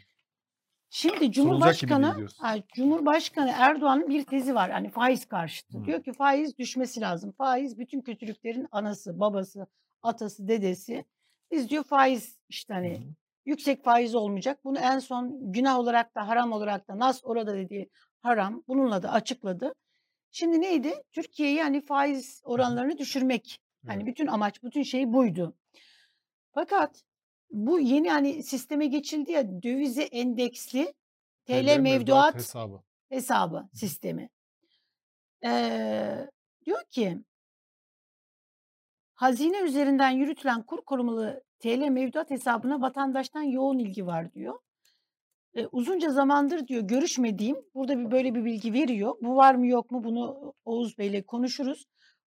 Şimdi Cumhurbaşkanı Cumhurbaşkanı Erdoğan'ın bir tezi var. Hani faiz karşıtı. Hmm. Diyor ki faiz düşmesi lazım. Faiz bütün kötülüklerin anası, babası, atası, dedesi. Biz diyor faiz işte hani hı. yüksek faiz olmayacak. Bunu en son günah olarak da haram olarak da Nas orada dediği haram bununla da açıkladı. Şimdi neydi? Türkiye'yi hani faiz oranlarını düşürmek. Hani bütün amaç, bütün şey buydu. Fakat bu yeni hani sisteme geçildi ya dövize endeksli TL, mevduat hesabı. hesabı sistemi. Ee, diyor ki hazine üzerinden yürütülen kur korumalı TL mevduat hesabına vatandaştan yoğun ilgi var diyor. Ee, uzunca zamandır diyor görüşmediğim burada bir böyle bir bilgi veriyor. Bu var mı yok mu bunu Oğuz Bey'le konuşuruz.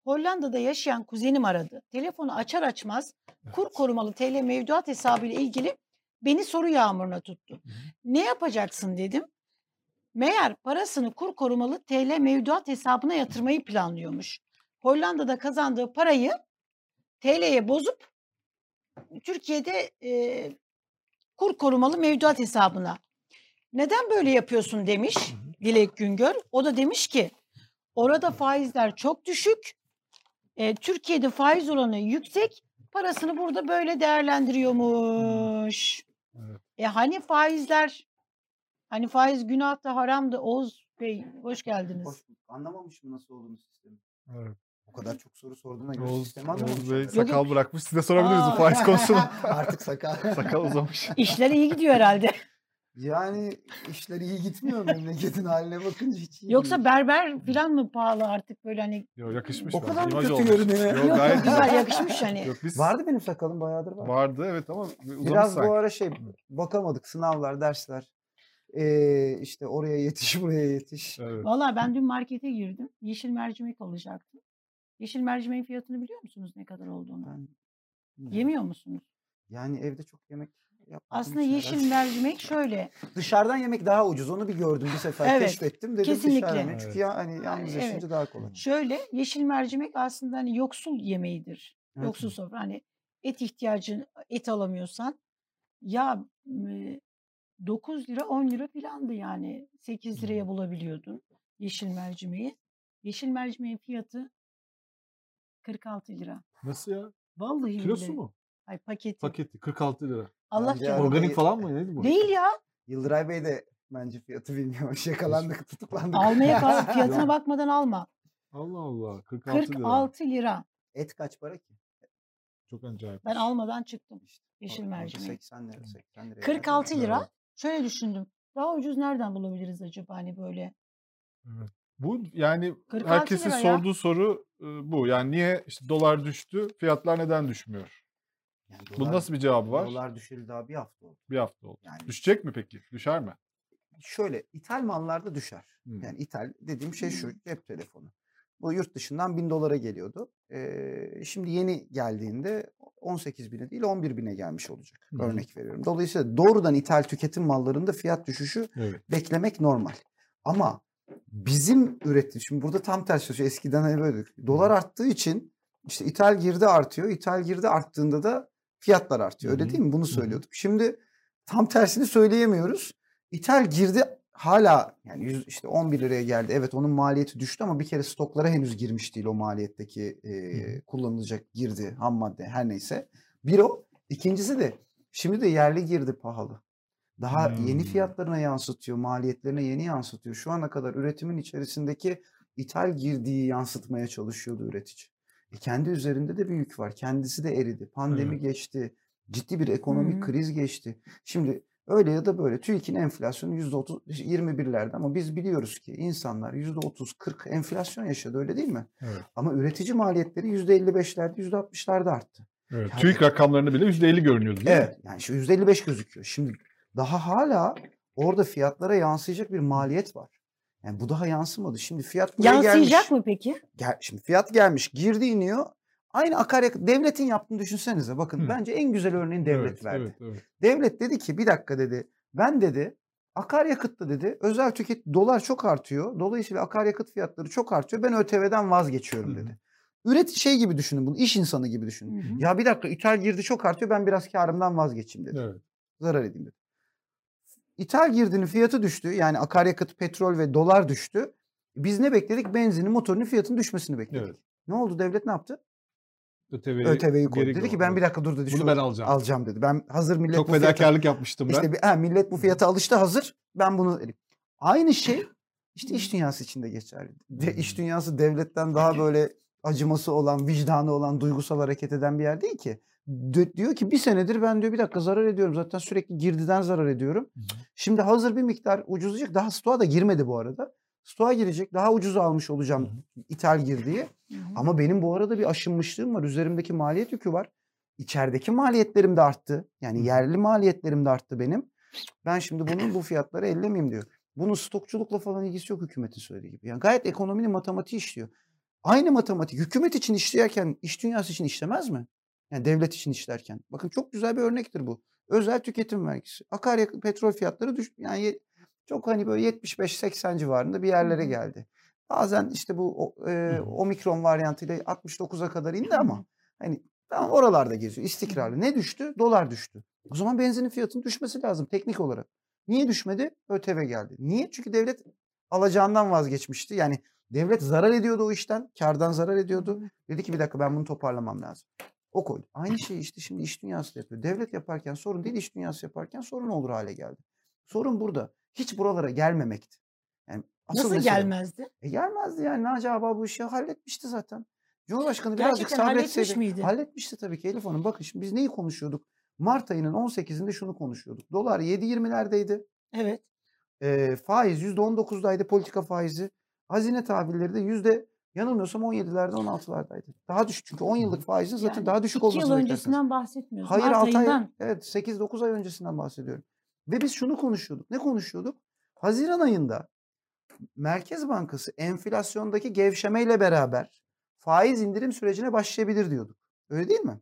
Hollanda'da yaşayan kuzenim aradı. Telefonu açar açmaz kur korumalı TL mevduat hesabı ile ilgili beni soru yağmuruna tuttu. Ne yapacaksın dedim. Meğer parasını kur korumalı TL mevduat hesabına yatırmayı planlıyormuş. Hollanda'da kazandığı parayı TL'ye bozup Türkiye'de e, kur korumalı mevduat hesabına. Neden böyle yapıyorsun demiş. Dilek Güngör. O da demiş ki orada faizler çok düşük. E, Türkiye'de faiz oranı yüksek. Parasını burada böyle değerlendiriyormuş. Evet. E hani faizler hani faiz günah da haram da Oğuz Bey hoş geldiniz. Hoş bulduk. Anlamamışım nasıl olduğunu sistemi. Evet. O kadar çok soru sorduğuna göre Oğuz, sistemi Oğuz anlamamışım. Bey sakal bırakmış. Size sorabiliriz bu Aa. faiz konusunu. *laughs* Artık sakal. sakal uzamış. İşler iyi gidiyor herhalde. *laughs* yani işler iyi gitmiyor memleketin haline bakınca hiç iyi Yoksa berber falan mı pahalı artık böyle hani Yo, yakışmış. O kadar mı kötü görünüyor? Yo, yok yok gayet güzel yakışmış hani. Yok, biz Vardı benim sakalım bayağıdır var. vardı evet ama uzamış Biraz sanki. bu ara şey bakamadık sınavlar, dersler. Ee, işte oraya yetiş, *laughs* buraya yetiş. Evet. Valla ben dün markete girdim. Yeşil mercimek alacaktım. Yeşil mercimeğin fiyatını biliyor musunuz ne kadar olduğunu? Ben. Yemiyor musunuz? Yani evde çok yemek Aslında yeşil mercimek şöyle. Dışarıdan yemek daha ucuz. Onu bir gördüm bir sefer Evet, keşfettim. Dedim kesinlikle. dışarıdan yemek. Çünkü Evet. ya, hani yalnız evet. yaşayınca daha kolay. Şöyle yeşil mercimek aslında hani yoksul yemeğidir. Evet. Yoksul sofra. Hani et ihtiyacın et alamıyorsan ya m, 9 lira 10 lira filandı yani. 8 liraya bulabiliyordun yeşil mercimeği. Yeşil mercimeğin fiyatı 46 lira. Nasıl ya? Vallahi Kilosu billahi. mu? Ay paketi. Paketi 46 lira. Allah Bence Organik falan mı? Neydi bu? Değil ya. Yıldıray Bey de bence fiyatı bilmiyormuş. *laughs* Yakalandık, tutuklandık. Almaya *laughs* kal fiyatına Ya. bakmadan alma. Allah Allah. 46, lira. 46 lira. Et kaç para ki? Çok acayip. Ben almadan çıktım. İşte Yeşil mercimeği. 80 lira, 80 lira. 46 Evet. lira. Şöyle düşündüm. Daha ucuz nereden bulabiliriz acaba hani böyle? Evet. Bu yani 46 herkesin lira ya. sorduğu soru bu. Yani niye işte dolar düştü, fiyatlar neden düşmüyor? Yani Bunun nasıl bir cevabı var? Dolar düşeli daha bir hafta oldu. Bir hafta oldu. Yani Düşecek mi peki? Düşer mi? şöyle ithal mallarda düşer. Hmm. Yani ithal dediğim şey şu cep telefonu. Bu yurt dışından 1000 dolara geliyordu. Ee, şimdi yeni geldiğinde 18 bine değil 11 bine gelmiş olacak. Hı. Örnek veriyorum. Dolayısıyla doğrudan ithal tüketim mallarında fiyat düşüşü Evet. beklemek normal. Ama bizim üretim, şimdi burada tam tersi. Eskiden hani böyle dolar arttığı için işte ithal girdi artıyor. İthal girdi arttığında da fiyatlar artıyor. Öyle değil mi? Bunu söylüyorduk. Şimdi tam tersini söyleyemiyoruz. İthal girdi hala yani yüz, işte 11 liraya geldi. Evet onun maliyeti düştü ama bir kere stoklara henüz girmiş değil o maliyetteki e, kullanılacak girdi, ham madde her neyse. Bir o. İkincisi de şimdi de yerli girdi pahalı. Daha yeni Hmm. fiyatlarına yansıtıyor, maliyetlerine yeni yansıtıyor. Şu ana kadar üretimin içerisindeki ithal girdiği yansıtmaya çalışıyordu üretici. E kendi üzerinde de bir yük var. Kendisi de eridi. Pandemi Evet. geçti. Ciddi bir ekonomik Hı hı. kriz geçti. Şimdi öyle ya da böyle TÜİK'in enflasyonu %30 21'lerde ama biz biliyoruz ki insanlar %30-40 enflasyon yaşadı öyle değil mi? Evet. Ama üretici maliyetleri %55'lerde %60'larda arttı. Evet. Yani- TÜİK rakamlarını bile %50 görünüyordu değil mi? Evet. Yani şu %55 gözüküyor. Şimdi daha hala orada fiyatlara yansıyacak bir maliyet var. Yani bu daha yansımadı. Şimdi fiyat buraya Yansıyacak gelmiş. mı peki? Gel, şimdi fiyat gelmiş, girdi iniyor. Aynı akaryakıt devletin yaptığını düşünsenize. Bakın Hı. bence en güzel örneğin devlet evet, verdi. Evet, evet. Devlet dedi ki bir dakika dedi. Ben dedi akaryakıtta dedi özel tüket dolar çok artıyor. Dolayısıyla akaryakıt fiyatları çok artıyor. Ben ÖTV'den vazgeçiyorum Hı hı. dedi. Üretici şey gibi düşünün bunu. iş insanı gibi düşünün. Hı hı. Ya bir dakika ithal girdi çok artıyor. Ben biraz karımdan vazgeçeyim dedi. Evet. Zarar edeyim dedi. İthal girdinin fiyatı düştü. Yani akaryakıt, petrol ve dolar düştü. Biz ne bekledik? Benzinin, motorunun fiyatının düşmesini bekledik. Evet. Ne oldu? Devlet ne yaptı? ÖTV'yi, ÖTV'yi koydu. Dedi ki ben bir dakika dur dedi. Bunu ben alacağım. alacağım dedi. Ben hazır millet Çok bu fiyata- fedakarlık yapmıştım ben. işte ha, millet bu fiyata alıştı hazır. Ben bunu aynı şey işte iş dünyası içinde geçerli. De, iş dünyası devletten daha böyle acıması olan, vicdanı olan, duygusal hareket eden bir yer değil ki. Diyor ki bir senedir ben diyor bir dakika zarar ediyorum. Zaten sürekli girdiden zarar ediyorum. Hı hı. Şimdi hazır bir miktar ucuzlayacak. Daha stoğa da girmedi bu arada. Stoğa girecek. Daha ucuz almış olacağım Hı ithal girdiği. Ama benim bu arada bir aşınmışlığım var. Üzerimdeki maliyet yükü var. İçerideki maliyetlerim de arttı. Yani yerli maliyetlerim de arttı benim. Ben şimdi bunun bu fiyatları ellemeyeyim diyor. Bunun stokçulukla falan ilgisi yok hükümetin söylediği gibi. Yani gayet ekonominin matematiği işliyor. Aynı matematik hükümet için işlerken iş dünyası için işlemez mi? Yani devlet için işlerken. Bakın çok güzel bir örnektir bu. Özel tüketim vergisi. Akaryakıt petrol fiyatları düş yani çok hani böyle 75-80 civarında bir yerlere geldi. Bazen işte bu e, omikron varyantıyla 69'a kadar indi ama hani tamam oralarda geziyor istikrarlı. Ne düştü? Dolar düştü. O zaman benzinin fiyatının düşmesi lazım teknik olarak. Niye düşmedi? ÖTV geldi. Niye? Çünkü devlet alacağından vazgeçmişti. Yani devlet zarar ediyordu o işten. Kardan zarar ediyordu. Dedi ki bir dakika ben bunu toparlamam lazım. O koydu. Aynı şeyi işte şimdi iş dünyası da yapıyor. Devlet yaparken sorun değil, iş dünyası yaparken sorun olur hale geldi. Sorun burada. Hiç buralara gelmemekti. Yani asıl Nasıl mesele- gelmezdi? E gelmezdi yani. Naci Ağabey bu işi halletmişti zaten. Cumhurbaşkanı birazcık Gerçekten halletmiş sabretseydi. miydi? Halletmişti tabii ki Elif Hanım. Bakın şimdi biz neyi konuşuyorduk? Mart ayının 18'inde şunu konuşuyorduk. Dolar 7.20'lerdeydi. Evet. E, faiz %19'daydı politika faizi. Hazine tahvilleri de yanılmıyorsam 17'lerde 16'lardaydı. Daha düşük çünkü 10 yıllık faizin zaten Yani daha düşük olması yıl beklerken. öncesinden bahsetmiyoruz. Hayır Mart 6 ay ayından. evet 8-9 ay öncesinden bahsediyorum. Ve biz şunu konuşuyorduk. Ne konuşuyorduk? Haziran ayında Merkez Bankası enflasyondaki gevşemeyle beraber faiz indirim sürecine başlayabilir diyorduk. Öyle değil mi?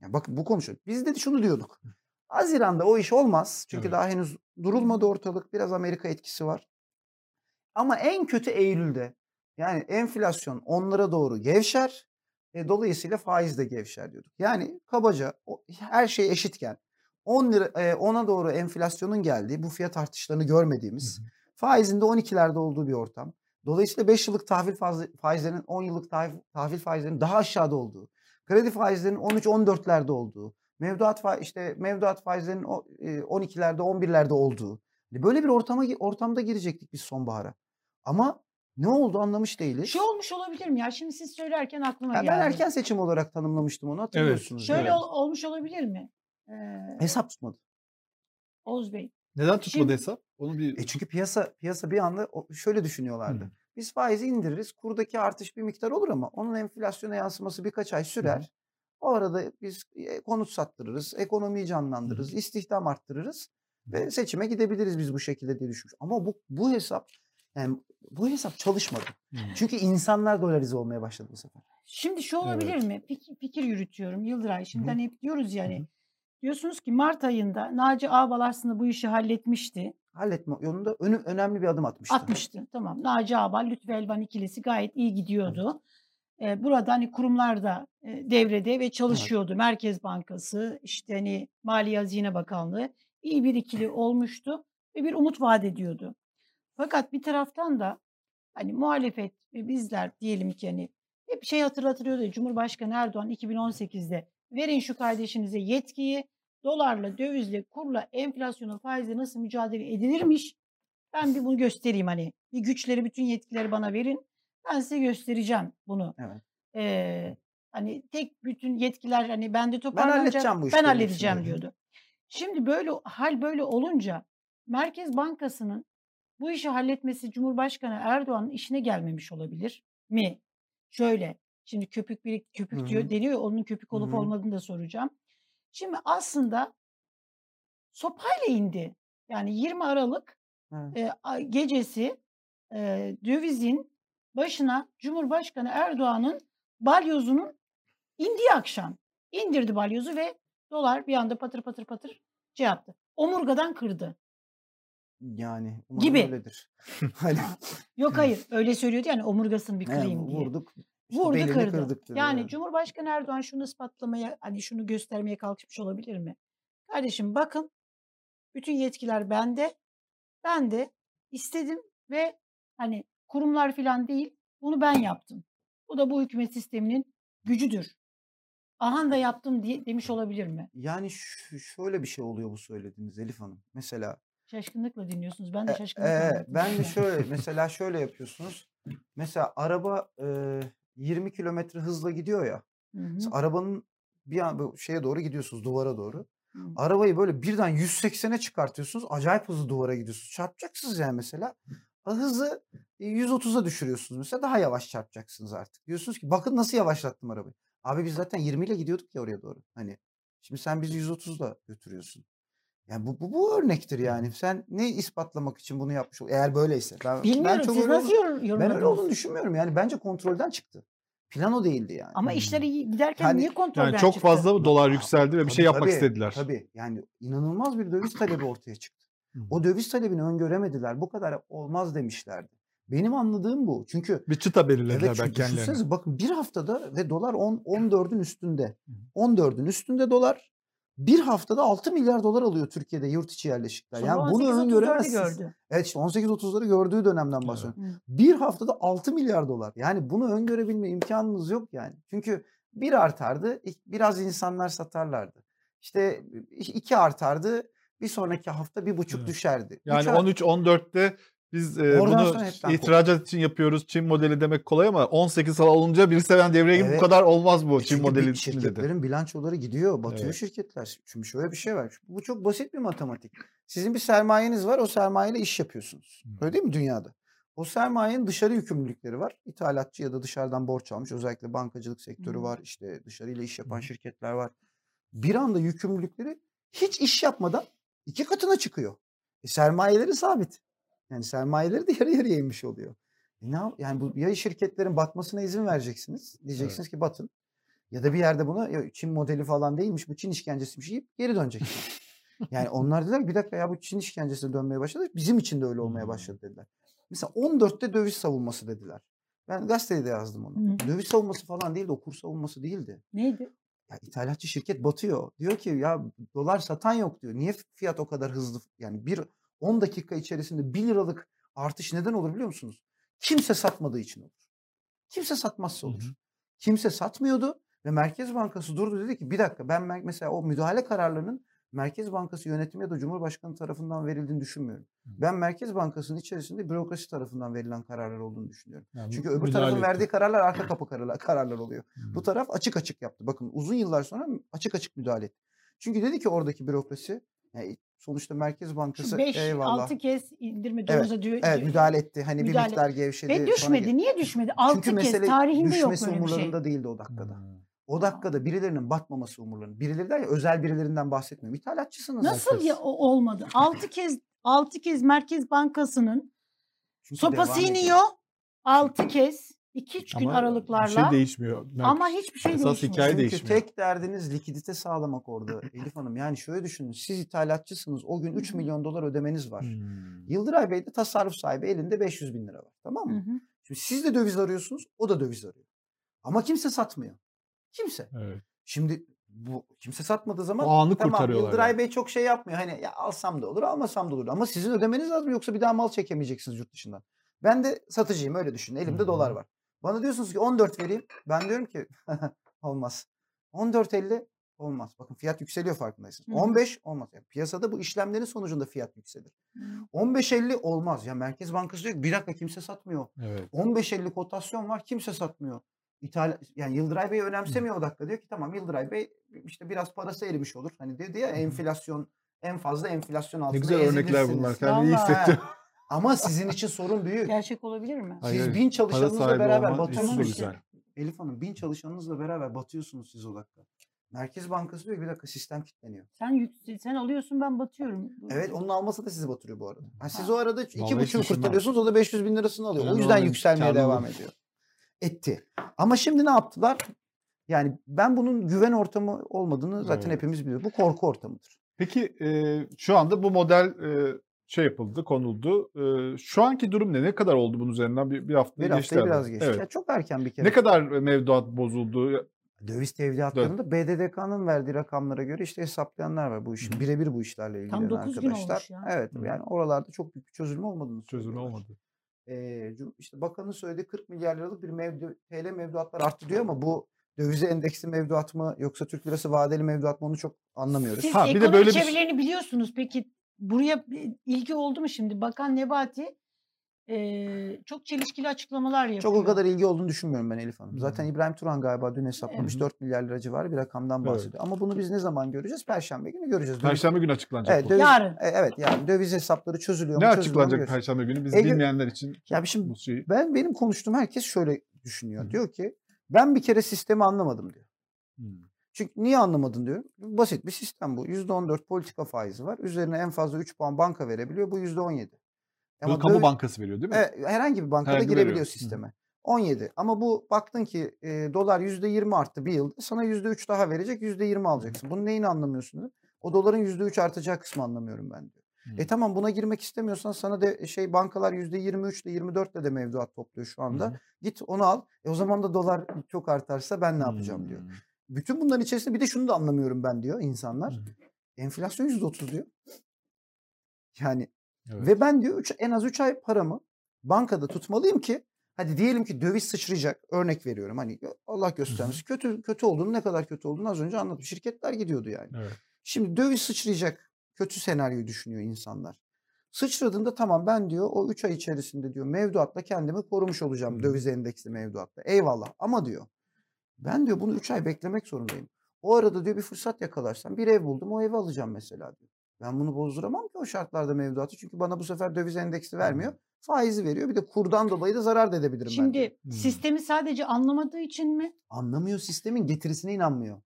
Ya bak bu konuşuyor. Biz de şunu diyorduk. Haziran'da o iş olmaz. Çünkü Evet. daha henüz durulmadı ortalık. Biraz Amerika etkisi var. Ama en kötü Eylül'de yani enflasyon onlara doğru gevşer. E, dolayısıyla faiz de gevşer diyorduk. Yani kabaca o- her şey eşitken 10 lira e, 10'a doğru enflasyonun geldiği bu fiyat artışlarını görmediğimiz faizin de 12'lerde olduğu bir ortam. Dolayısıyla 5 yıllık tahvil faiz- faizlerinin 10 yıllık tahvil, faizlerinin daha aşağıda olduğu, kredi faizlerinin 13-14'lerde olduğu, mevduat fa- işte mevduat faizlerinin o- e, 12'lerde 11'lerde olduğu. Hani Böyle bir ortama ortamda girecektik biz sonbahara. Ama ne oldu anlamış değiliz. Şey olmuş olabilir mi ya? Şimdi siz söylerken aklıma geldi. ben erken seçim olarak tanımlamıştım onu hatırlıyorsunuz. Şöyle Evet. ol- olmuş olabilir mi? Ee, Hesap tutmadı. Oğuz Bey. Neden tutmadı Şimdi- hesap? Onu bir E çünkü piyasa piyasa bir anda şöyle düşünüyorlardı. Hı. Biz faizi indiririz. Kurdaki artış bir miktar olur ama onun enflasyona yansıması birkaç ay sürer. O arada biz e, konut sattırırız, ekonomiyi canlandırırız, istihdam arttırırız ve seçime gidebiliriz biz bu şekilde diye düşünmüş. Ama bu bu hesap Yani bu hesap çalışmadı. Hımm. Çünkü insanlar dolarize olmaya başladı bu sefer. Şimdi şu olabilir Evet. mi? Fikir, fikir yürütüyorum Yıldıray. Şimdi hani hep diyoruz ya Hı hani hı. diyorsunuz ki Mart ayında Naci Ağbal aslında bu işi halletmişti. Halletme yolunda önü, önemli bir adım atmıştı. Atmıştı. Tamam. Naci Ağbal, Lütfü Elvan ikilisi gayet iyi gidiyordu. Ee, burada hani kurumlar da e, devrede ve çalışıyordu. Merkez Bankası, işte hani Maliye Hazine Bakanlığı iyi bir ikili *laughs* olmuştu ve bir umut vaat ediyordu. Fakat bir taraftan da hani muhalefet ve bizler diyelim ki hani hep şey hatırlatılıyordu. Cumhurbaşkanı Erdoğan 2018'de verin şu kardeşinize yetkiyi dolarla, dövizle, kurla, enflasyona, faizle nasıl mücadele edilirmiş ben bir bunu göstereyim hani. Bir güçleri, bütün yetkileri bana verin. Ben size göstereceğim bunu. Evet. Ee, hani tek bütün yetkiler hani bende Ben toparlanacak. halledeceğim bu Ben halledeceğim diyordu. Şimdi böyle hal böyle olunca Merkez Bankası'nın bu işi halletmesi Cumhurbaşkanı Erdoğan'ın işine gelmemiş olabilir mi? Şöyle. Şimdi köpük bir köpük Hı diyor deniyor. Onun köpük olup hı. olmadığını da soracağım. Şimdi aslında sopayla indi. Yani 20 Aralık Evet. e, gecesi e, dövizin başına Cumhurbaşkanı Erdoğan'ın balyozunun indiği akşam indirdi balyozu ve dolar bir anda patır patır patır şey yaptı. Omurgadan kırdı. Yani umarım Gibi. öyledir. *laughs* Hani Yok hayır öyle söylüyordu yani omurgasını bir kırayım diye. vurduk. işte Vurdu kırdı. kırdık Yani evet. Cumhurbaşkanı Erdoğan şunu ispatlamaya hani şunu göstermeye kalkışmış olabilir mi? Kardeşim bakın bütün yetkiler bende. Ben de istedim ve hani kurumlar falan değil bunu ben yaptım. Bu da bu hükümet sisteminin gücüdür. Ahan da yaptım diye demiş olabilir mi? Yani şöyle bir şey oluyor bu söylediğiniz Elif Hanım. Mesela Şaşkınlıkla dinliyorsunuz. Ben de e, şaşkınlıkla e, ben de *laughs* şöyle mesela şöyle yapıyorsunuz. Mesela araba e, 20 kilometre hızla gidiyor ya. Hı hı, arabanın bir an şeye doğru gidiyorsunuz duvara doğru. hı. Arabayı böyle birden 180'e çıkartıyorsunuz. Acayip hızlı duvara gidiyorsunuz. Çarpacaksınız yani mesela. Ha, Hızı e, 130'a düşürüyorsunuz mesela. Daha yavaş çarpacaksınız artık. Diyorsunuz ki bakın nasıl yavaşlattım arabayı. Abi biz zaten 20 ile gidiyorduk ya oraya doğru. Hani şimdi sen bizi 130'la götürüyorsun. Yani bu, bu, bu örnektir yani. Sen ne ispatlamak için bunu yapmış ol- Eğer böyleyse. Ben, ben Bilmiyorum çok siz nasıl olduğunu- yor- ben öyle olduğunu düşünmüyorum. Yani bence kontrolden çıktı. Plan o değildi yani. Ama Hmm. işleri iyi giderken Yani- niye kontrolden Yani çok çıktı? fazla dolar yükseldi ve bir Tabii, şey yapmak tabii, istediler. Tabii yani inanılmaz bir döviz talebi ortaya çıktı. O döviz talebini öngöremediler. Bu kadar olmaz demişlerdi. Benim anladığım bu. Çünkü Bir çıta belirlediler evet belki çünkü kendilerine. bakın bir haftada ve dolar 10, 14'ün üstünde. Hı hı. 14'ün üstünde dolar. Bir haftada 6 milyar dolar alıyor Türkiye'de yurt içi yerleşikler. Sonra Yani bunu 18.34'ü öngöremezsiniz. gördü. Evet işte 18-30'ları gördüğü dönemden Evet. bahsediyorum. Hı. Bir haftada 6 milyar dolar. Yani bunu öngörebilme imkanınız yok yani. Çünkü bir artardı, biraz insanlar satarlardı. İşte iki artardı, bir sonraki hafta bir buçuk Evet. düşerdi. Yani Üç ar- 13-14'te biz e, Oradan bunu ihracat için yapıyoruz. Çin modeli demek kolay ama 18 sal olunca birisi hemen devreye girip bu Evet. kadar olmaz bu E Çin modeli bir için dedi. şirketlerin bilançoları gidiyor, batıyor Evet. şirketler. Çünkü şöyle bir şey var. Bu çok basit bir matematik. Sizin bir sermayeniz var, o sermayeyle iş yapıyorsunuz. Öyle değil mi dünyada? O sermayenin dışarı yükümlülükleri var. İthalatçı ya da dışarıdan borç almış. Özellikle bankacılık sektörü var. İşte dışarıyla iş yapan şirketler var. Bir anda yükümlülükleri hiç iş yapmadan iki katına çıkıyor. E, sermayeleri sabit. Yani sermayeleri de yarı yarıya inmiş oluyor. E ne yap- yani bu ya şirketlerin batmasına izin vereceksiniz. Diyeceksiniz ki batın. Ya da bir yerde buna "Ya Çin modeli falan değilmiş bu Çin işkencesiymiş deyip geri döneceksiniz. yani *laughs* onlar dediler bir dakika ya bu Çin işkencesine dönmeye başladı. Bizim için de öyle olmaya Hmm. başladı dediler. Mesela 14'te döviz savunması dediler. Ben gazetede de yazdım onu. Hı. Döviz savunması falan değildi o kur savunması değildi. Neydi? Ya ithalatçı şirket batıyor. Diyor ki ya dolar satan yok diyor. Niye fiyat o kadar hızlı? Yani bir 10 dakika içerisinde 1 liralık artış neden olur biliyor musunuz? Kimse satmadığı için olur. Kimse satmazsa Hı olur. hı. Kimse satmıyordu ve Merkez Bankası durdu dedi ki bir dakika ben mesela o müdahale kararlarının Merkez Bankası yönetimi ya da Cumhurbaşkanı tarafından verildiğini düşünmüyorum. Hı. Ben Merkez Bankası'nın içerisinde bürokrasi tarafından verilen kararlar olduğunu düşünüyorum. Yani Çünkü öbür tarafın etti. verdiği kararlar arka kapı kararlar, kararlar oluyor. Hı. Bu taraf açık açık yaptı. Bakın uzun yıllar sonra açık açık müdahale etti. Çünkü dedi ki oradaki bürokrasi yani sonuçta Merkez Bankası Şu 5 eyvallah. 6 kez indirme Evet, domuza diyor. Evet müdahale etti. Hani bir müdahale- miktar gevşedi. Ve düşmedi. Niye düşmedi? 6 Çünkü kez mesele tarihinde yok böyle bir şey. umurlarında değildi o dakikada. Hı. O dakikada birilerinin batmaması umurlarında. Birileri der ya özel birilerinden bahsetmiyorum. İthalatçısınız. Nasıl ya o olmadı? 6 kez 6 kez Merkez Bankası'nın Çünkü Sopası iniyor 6 kez 2-3 gün Ama bir aralıklarla şey değişmiyor. Yani ama hiçbir şey esas değişmiyor. hikaye Çünkü değişmiyor. tek derdiniz likidite sağlamak orada Elif Hanım. Yani şöyle düşünün. Siz ithalatçısınız. O gün 3 Hı hı. milyon dolar ödemeniz var. Hmm. Yıldıray Bey de tasarruf sahibi. Elinde 500 bin lira var. Tamam mı? Şimdi siz de döviz arıyorsunuz. O da döviz arıyor. Ama kimse satmıyor. Kimse. Evet. Şimdi bu kimse satmadığı zaman O anı tamam kurtarıyorlar Yıldıray yani. Bey çok şey yapmıyor. Hani ya alsam da olur almasam da olur. Ama sizin ödemeniz lazım yoksa bir daha mal çekemeyeceksiniz yurt dışından. Ben de satıcıyım öyle düşünün. Elimde Hı dolar var. Bana diyorsunuz ki 14 vereyim. Ben diyorum ki *laughs* olmaz. 14.50 olmaz. Bakın fiyat yükseliyor farkındaysınız. Hı hı. 15 olmaz. Yani piyasada bu işlemlerin sonucunda fiyat yükselir. Hı. 15.50 olmaz. Ya Merkez Bankası diyor ki bir dakika kimse satmıyor. Evet. 15.50 kotasyon var kimse satmıyor. İthal, yani Yıldıray Bey önemsemiyor o dakika. Diyor ki tamam Yıldıray Bey işte biraz parası erimiş olur. Hani dedi ya Hı hı. enflasyon en fazla enflasyon Ne altında güzel örnekler bunlar. Kendimi iyi hissettim. Ama sizin için sorun büyük. Gerçek olabilir mi? Hayır, Siz hayır. bin çalışanınızla beraber batıyorsunuz. Elif Hanım bin çalışanınızla beraber batıyorsunuz siz o dakika. Merkez Bankası diyor ki bir dakika sistem kilitleniyor. Sen yük- sen alıyorsun ben batıyorum. Evet onun alması da sizi batırıyor bu arada. Ha, siz Ha. o arada iki düşünmem. kurtarıyorsunuz o da 500 bin lirasını alıyor. O Önemli yüzden yükselmeye kârlı devam ediyor. Etti. Ama şimdi ne yaptılar? Yani ben bunun güven ortamı olmadığını zaten Evet. hepimiz biliyoruz. Bu korku ortamıdır. Peki e, şu anda bu model e, şey yapıldı, konuldu. E, şu anki durum ne? Ne kadar oldu bunun üzerinden? Bir, bir hafta Bir geçti haftayı herhalde. biraz geçti. Evet. Ya çok erken bir kere. Ne kadar mevduat bozuldu? Döviz tevdiatlarında BDDK'nın verdiği rakamlara göre işte hesaplayanlar var bu işin. Birebir bu işlerle ilgilenen dokuz gün arkadaşlar. olmuş ya. Evet Hı. yani oralarda çok büyük bir çözülme olmadığını söylüyorlar. olmadı. Ee, işte bakanın söylediği 40 milyar liralık bir mevdu, TL mevduatlar arttı diyor ama bu dövize endeksli mevduat mı yoksa Türk lirası vadeli mevduat mı onu çok anlamıyoruz. Siz Ha, bir de ekonomi böyle bir- biliyorsunuz. Peki buraya bir ilgi oldu mu şimdi? Bakan Nebati eee, çok çelişkili açıklamalar yapıyor. Çok o kadar ilgi olduğunu düşünmüyorum ben Elif Hanım. Zaten Hı. İbrahim Turan galiba dün hesaplamış Evet. 4 milyar lira civarı bir rakamdan Evet. bahsediyor. Ama bunu biz ne zaman göreceğiz? Perşembe günü göreceğiz. Perşembe günü açıklanacak Evet, bu. döviz, Yarın. e, evet yani döviz hesapları çözülüyor Ne mu? mu açıklanacak. Perşembe günü? Biz Ege- bilmeyenler için Ya bir şimdi bu şeyi. ben benim konuştuğum herkes şöyle düşünüyor. Hı. Diyor ki ben bir kere sistemi anlamadım diyor. Hmm. Çünkü niye anlamadın diyorum. Basit bir sistem bu. %14 politika faizi var. Üzerine en fazla 3 puan banka verebiliyor. Bu %17. Bunu kamu döviz- bankası veriyor değil mi? Evet, herhangi bir bankada Herhangi girebiliyor veriyor. Hı. sisteme. 17. Ama bu baktın ki e, dolar %20 arttı bir yılda. Sana %3 daha verecek. %20 alacaksın. Bunun neyini anlamıyorsun? O doların %3 artacağı kısmı anlamıyorum ben diyor. Hı. E tamam buna girmek istemiyorsan sana de şey bankalar %23 ile 24 ile de mevduat topluyor şu anda. Hı. Git onu al. E o zaman da dolar çok artarsa ben ne yapacağım diyor. Bütün bunların içerisinde bir de şunu da anlamıyorum ben diyor insanlar. Hı. Enflasyon %30 diyor. Yani Evet. ve ben diyor üç, en az 3 ay paramı bankada tutmalıyım ki hadi diyelim ki döviz sıçrayacak. Örnek veriyorum. Hani Allah göstermesin. Kötü kötü olduğunu ne kadar kötü olduğunu az önce anlattım. Şirketler gidiyordu yani. Evet. Şimdi döviz sıçrayacak. Kötü senaryoyu düşünüyor insanlar. Sıçradığında tamam ben diyor o 3 ay içerisinde diyor mevduatla kendimi korumuş olacağım. Hı. Döviz endeksli mevduatla. Eyvallah ama diyor ben diyor bunu 3 ay beklemek zorundayım. O arada diyor bir fırsat yakalarsam bir ev buldum o evi alacağım mesela diyor. Ben bunu bozduramam ki o şartlarda mevduatı. Çünkü bana bu sefer döviz endeksi vermiyor. Faizi veriyor. Bir de kurdan dolayı da zarar da edebilirim ben diyor. Şimdi sistemi sadece anlamadığı için mi? Anlamıyor sistemin getirisine inanmıyor.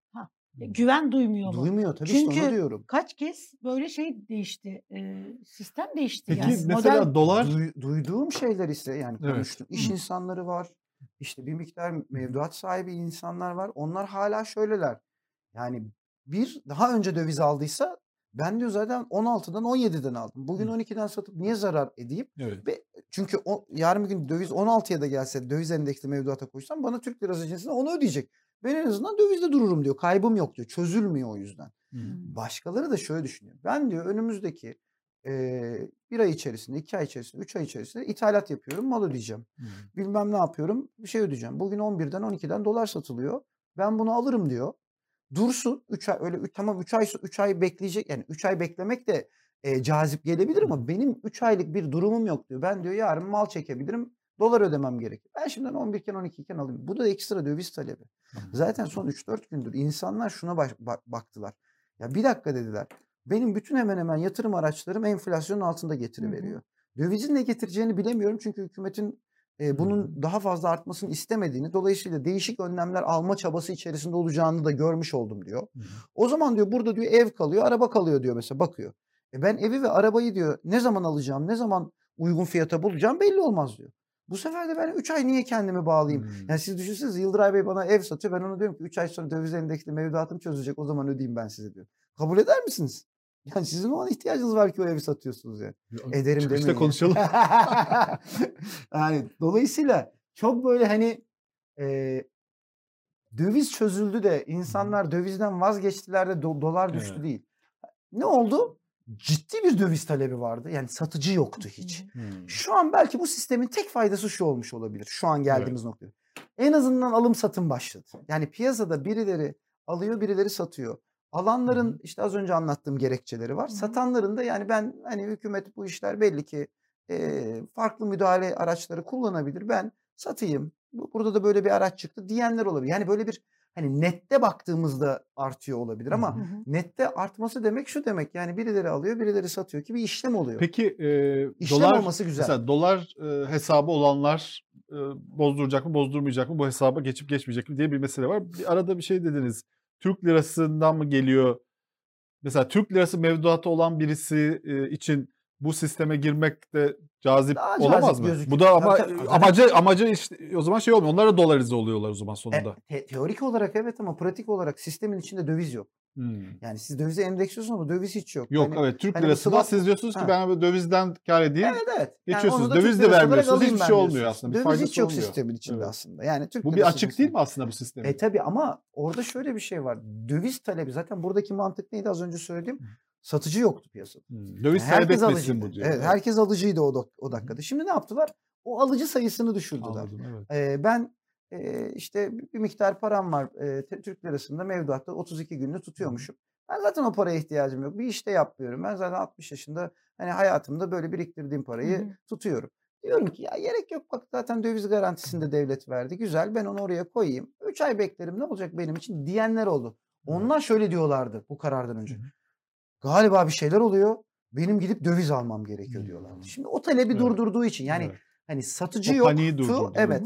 E, Güven duymuyor mu? Duymuyor tabii işte Çünkü onu diyorum. Kaç kez böyle şey değişti. e, sistem değişti Peki yani. mesela Model dolar Duy- duyduğum şeyler ise yani Evet. konuştum. İş insanları var. İşte bir miktar mevduat sahibi insanlar var. Onlar hala şöyleler. Yani bir daha önce döviz aldıysa ben diyor zaten 16'dan 17'den aldım. Bugün Hı. 12'den satıp niye zarar edeyim? evet. Çünkü o, yarın bir gün döviz 16'ya da gelse döviz endeksli mevduata koysam bana Türk lirası cinsinde onu ödeyecek. Ben en azından dövizde dururum diyor. Kaybım yok diyor. Çözülmüyor o yüzden. Hmm. Başkaları da şöyle düşünüyor. Ben diyor önümüzdeki eee, bir ay içerisinde, iki ay içerisinde, üç ay içerisinde ithalat yapıyorum, mal ödeyeceğim. Hmm. Bilmem ne yapıyorum, bir şey ödeyeceğim. Bugün 11'den 12'den dolar satılıyor. Ben bunu alırım diyor. Dursun 3 ay öyle üç- tamam 3 ay 3 ay bekleyecek yani 3 ay beklemek de e, cazip gelebilir ama benim 3 aylık bir durumum yok diyor. Ben diyor yarın mal çekebilirim. Dolar ödemem gerekir. Ben şimdiden 11 iken 12 iken alayım. Bu da ekstra döviz talebi. Zaten son 3-4 gündür insanlar şuna baş- bak- baktılar. Ya bir dakika dediler. Benim bütün hemen hemen yatırım araçlarım enflasyonun altında getiri veriyor. Dövizin ne getireceğini bilemiyorum çünkü hükümetin e, bunun daha fazla artmasını istemediğini dolayısıyla değişik önlemler alma çabası içerisinde olacağını da görmüş oldum diyor. Hı. O zaman diyor burada diyor ev kalıyor, araba kalıyor diyor mesela bakıyor. E ben evi ve arabayı diyor ne zaman alacağım, ne zaman uygun fiyata bulacağım belli olmaz diyor. Bu sefer de ben 3 ay niye kendimi bağlayayım? Hmm. Yani siz düşünsenize Yıldıray Bey bana ev satıyor. Ben ona diyorum ki 3 ay sonra döviz endeksli mevduatım çözülecek. O zaman ödeyeyim ben size diyor. Kabul eder misiniz? *laughs* Yani sizin o an ihtiyacınız var ki o evi satıyorsunuz yani. Ederim Çıkışta demeyin. konuşalım. *laughs* yani dolayısıyla çok böyle hani e, döviz çözüldü de insanlar dövizden vazgeçtiler de do- dolar düştü Evet. değil. Ne oldu? Ciddi bir döviz talebi vardı. Yani satıcı yoktu hiç. Hmm. Şu an belki bu sistemin tek faydası şu olmuş olabilir. Şu an geldiğimiz noktada. En azından alım satım başladı. Yani piyasada birileri alıyor, birileri satıyor. Alanların işte az önce anlattığım gerekçeleri var. Satanların da yani ben hani hükümet bu işler belli ki e, farklı müdahale araçları kullanabilir. Ben satayım. Bu- Burada da böyle bir araç çıktı diyenler olabilir. Yani böyle bir hani nette baktığımızda artıyor olabilir ama Hı hı. nette artması demek şu demek. Yani birileri alıyor, birileri satıyor ki bir işlem oluyor. Peki e, İşlem dolar olması güzel. mesela dolar e, hesabı olanlar e, bozduracak mı bozdurmayacak mı bu hesaba geçip geçmeyecek mi diye bir mesele var. Bir arada bir şey dediniz. Türk lirasından mı geliyor? Mesela Türk lirası mevduatı olan birisi e, için bu sisteme girmek de cazip Daha olamaz cazip mı? gözüküyor. Bu da ama Tabii, tabii. amacı amacı işte, o zaman şey olmuyor. Onlar da dolarize oluyorlar o zaman E, sonunda. te- teorik olarak evet ama pratik olarak sistemin içinde döviz yok. Hmm. Yani siz dövize endeksliyorsunuz ama döviz hiç yok. Yok Hani- evet Türk hani lirasından swap- siz diyorsunuz ki Ha. ben dövizden kar edeyim. Evet evet. Yani Geçiyorsunuz. Türk Döviz de vermiyorsunuz. Hiçbir şey olmuyor aslında. Bir Döviz hiç yok olmuyor. sistemin içinde Evet. aslında. Yani Türk Bu bir açık sistemi. değil mi aslında bu sistemin? E tabi ama orada şöyle bir şey var. Döviz talebi zaten buradaki mantık neydi az önce söylediğim? Satıcı yoktu piyasada. Hmm. Döviz Yani etmesin alıcıydı. bu diyor. Evet, herkes alıcıydı o, dak- o dakikada. Şimdi ne yaptılar? O alıcı sayısını düşürdüler. Anladım evet. Ee, ben e, işte bir miktar param var e, Türk lirasında mevduatta 32 gününü tutuyormuşum. Ben zaten o paraya ihtiyacım yok. Bir işte yapmıyorum. Ben zaten 60 yaşında hani hayatımda böyle biriktirdiğim parayı Hı hı. tutuyorum. Diyorum ki ya gerek yok bak zaten döviz garantisinde devlet verdi. Güzel ben onu oraya koyayım. 3 ay beklerim ne olacak benim için diyenler oldu. Onlar şöyle diyorlardı bu karardan önce. Galiba bir şeyler oluyor. Benim gidip döviz almam gerekiyor Hmm. diyorlardı. Şimdi o talebi Evet. durdurduğu için yani Evet. hani satıcı O yoktu. durdurdu. Evet.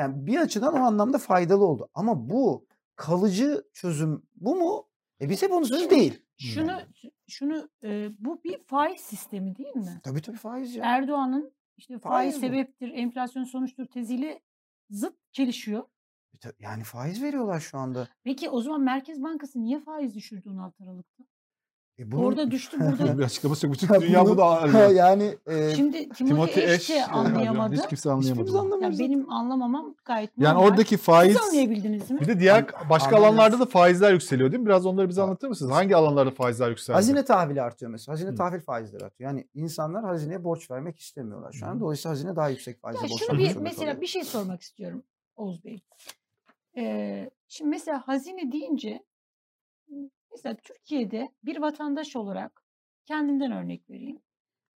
Yani bir açıdan o anlamda faydalı oldu. Ama bu kalıcı çözüm bu mu? E biz hep onu söz değil. Şunu şunu e, bu bir faiz sistemi değil mi? Tabii tabii faiz ya. Erdoğan'ın işte faiz, Faiz sebeptir, enflasyon sonuçtur teziyle zıt çelişiyor. E Yani faiz veriyorlar şu anda. Peki o zaman Merkez Bankası niye faiz düşürdü 16 Aralık'ta? E bunun- Orada düştü *laughs* burada. bir açıklaması yok. Bütün dünya bunu- bunu arıyor. yani e, Şimdi Timothy Ash de anlayamadı. Hiç kimse anlayamadı. hiçbirimiz bunu. anlamıyoruz. Ya benim anlamamam gayet Yani normal. oradaki Siz faiz anlayabildiniz mi? bir de diğer An- başka alanlarda da faizler yükseliyor değil mi? Biraz onları bize anlatır mısınız? Hangi alanlarda faizler yükseldi? Hazine tahvili artıyor mesela. Hazine Hı. tahvil faizleri artıyor. Yani insanlar hazineye borç vermek istemiyorlar şu an. Dolayısıyla hazine daha yüksek faizle borç vermek bir mesela kalıyor. bir şey sormak istiyorum Oğuz Bey. Ee, şimdi mesela hazine deyince mesela Türkiye'de bir vatandaş olarak kendimden örnek vereyim.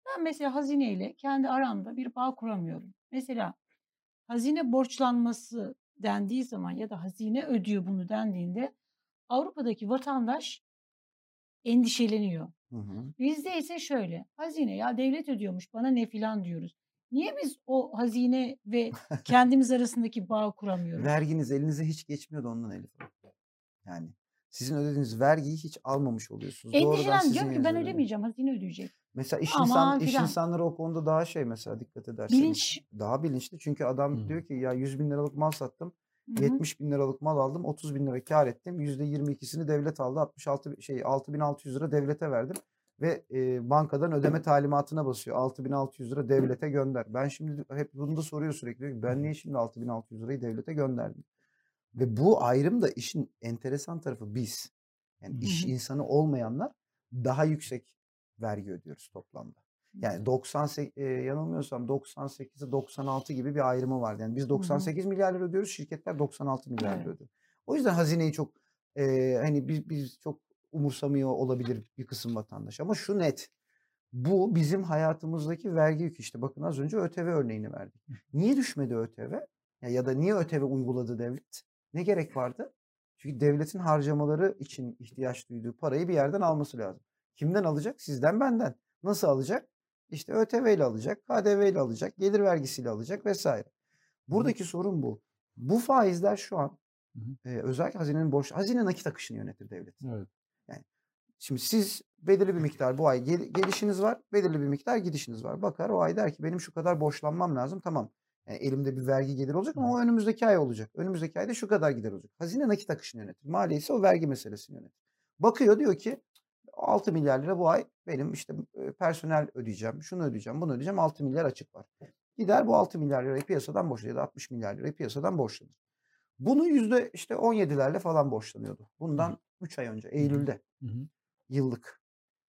Ben mesela hazineyle kendi aramda bir bağ kuramıyorum. Mesela hazine borçlanması dendiği zaman ya da hazine ödüyor bunu dendiğinde Avrupa'daki vatandaş endişeleniyor. Hı hı. Bizde ise şöyle hazine ya devlet ödüyormuş bana ne filan diyoruz. Niye biz o hazine ve *laughs* kendimiz arasındaki bağı kuramıyoruz? Verginiz elinize hiç geçmiyor da ondan Elif. Yani sizin ödediğiniz vergiyi hiç almamış oluyorsunuz. Endişelen sizin diyorum ki ben ödemeyeceğim hazine ödeyecek. Mesela iş, Aman insan, iş insanları o konuda daha şey mesela dikkat ederseniz. Bilinç. Daha bilinçli. Çünkü adam Hı. diyor ki ya 100 bin liralık mal sattım. Hı hı. 70 bin liralık mal aldım. 30 bin lira kar ettim. %22'sini devlet aldı. 66 şey 6600 lira devlete verdim. Ve e, bankadan ödeme talimatına basıyor. 6600 lira devlete gönder. Ben şimdi hep bunu da soruyor sürekli. Diyor ki, ben niye şimdi 6600 lirayı devlete gönderdim? Ve bu ayrım da işin enteresan tarafı biz. Yani iş insanı olmayanlar daha yüksek vergi ödüyoruz toplamda. Yani 98 e, yanılmıyorsam 98'e 96 gibi bir ayrımı vardı. Yani biz 98 milyar lira ödüyoruz, şirketler 96 milyar lira ödüyor. O yüzden hazineyi çok e, hani biz, biz çok umursamıyor olabilir bir kısım vatandaş. Ama şu net. Bu bizim hayatımızdaki vergi yükü işte. Bakın az önce ÖTV örneğini verdik. Niye düşmedi ÖTV? Ya, ya da niye ÖTV uyguladı devlet? Ne gerek vardı? Çünkü devletin harcamaları için ihtiyaç duyduğu parayı bir yerden alması lazım. Kimden alacak? Sizden benden. Nasıl alacak? İşte ÖTV ile alacak, KDV ile alacak, gelir vergisiyle alacak vesaire. Buradaki sorun bu. Bu faizler şu an Hı hı. e, özellikle hazinenin borç, hazine nakit akışını yönetir devlet. Evet. Şimdi siz belirli bir miktar bu ay gel- gelişiniz var, belirli bir miktar gidişiniz var. Bakar o ay der ki benim şu kadar borçlanmam lazım. Tamam. Yani elimde bir vergi gelir olacak ama o önümüzdeki ay olacak. Önümüzdeki ayda şu kadar gider olacak. Hazine nakit akışını yönetir. Maliye ise o vergi meselesini yönetir. Bakıyor diyor ki 6 milyar lira bu ay benim işte e, personel ödeyeceğim, şunu ödeyeceğim, bunu ödeyeceğim 6 milyar açık var. Gider bu 6 milyar lirayı piyasadan borçlanır ya da 60 milyar lirayı piyasadan borçlanır. Bunu yüzde işte 17'lerle falan borçlanıyordu. Bundan 3 ay önce Eylül'de Hı hı. yıllık.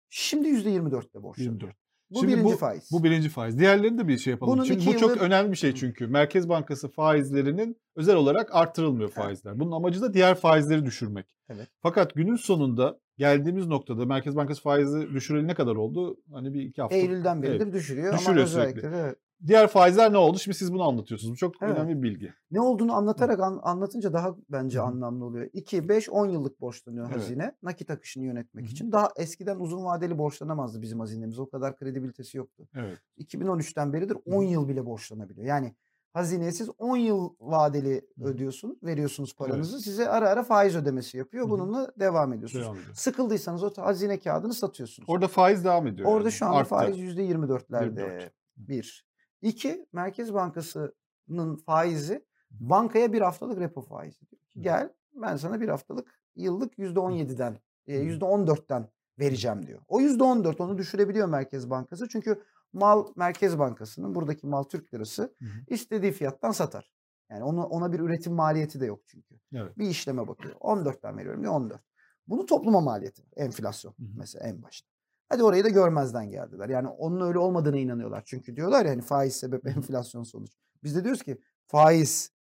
Şimdi yüzde 24'le borçlanıyor. 24. Bu Şimdi birinci bu, faiz. Bu birinci faiz. Diğerlerini de bir şey yapalım. Bunun Çünkü bu çok yıldır- önemli bir şey çünkü. Merkez Bankası faizlerinin özel olarak artırılmıyor Evet. faizler. Bunun amacı da diğer faizleri düşürmek. Evet. Fakat günün sonunda geldiğimiz noktada Merkez Bankası faizi düşüreli ne kadar oldu? Hani bir iki hafta. Eylül'den beridir Evet. düşürüyor, ama Düşürüyor özellikle sürekli. de evet. Diğer faizler ne oldu? Şimdi siz bunu anlatıyorsunuz. Bu çok Evet. önemli bir bilgi. ne olduğunu anlatarak an- anlatınca daha bence Hı anlamlı oluyor. 2, 5, 10 yıllık borçlanıyor Evet. hazine nakit akışını yönetmek Hı için. Daha eskiden uzun vadeli borçlanamazdı bizim hazinemiz. O kadar kredibilitesi yoktu. Evet. 2013'ten beridir hı. 10 yıl bile borçlanabiliyor. Yani hazineye siz 10 yıl vadeli ödüyorsunuz, veriyorsunuz paranızı. Size ara ara faiz ödemesi yapıyor. Bununla devam ediyorsunuz. Devam ediyor. Sıkıldıysanız o hazine kağıdını satıyorsunuz. Orada faiz devam ediyor. Orada yani. şu anda Arttı. faiz %24'lerde. 24. Bir. İki, Merkez Bankası'nın faizi bankaya bir haftalık repo faizi. Gel ben sana bir haftalık yıllık %17'den, e, Hı. %14'ten vereceğim diyor. O %14 onu düşürebiliyor Merkez Bankası. Çünkü mal Merkez Bankası'nın buradaki mal Türk lirası Hı hı. istediği fiyattan satar. Yani ona, ona bir üretim maliyeti de yok çünkü. Evet. Bir işleme bakıyor. 14'ten veriyorum diyor 14. Bunu topluma maliyeti. Enflasyon Hı hı. mesela en başta. Hadi orayı da görmezden geldiler. Yani onun öyle olmadığına inanıyorlar. Çünkü diyorlar ya hani faiz sebep enflasyon sonuç. Biz de diyoruz ki faiz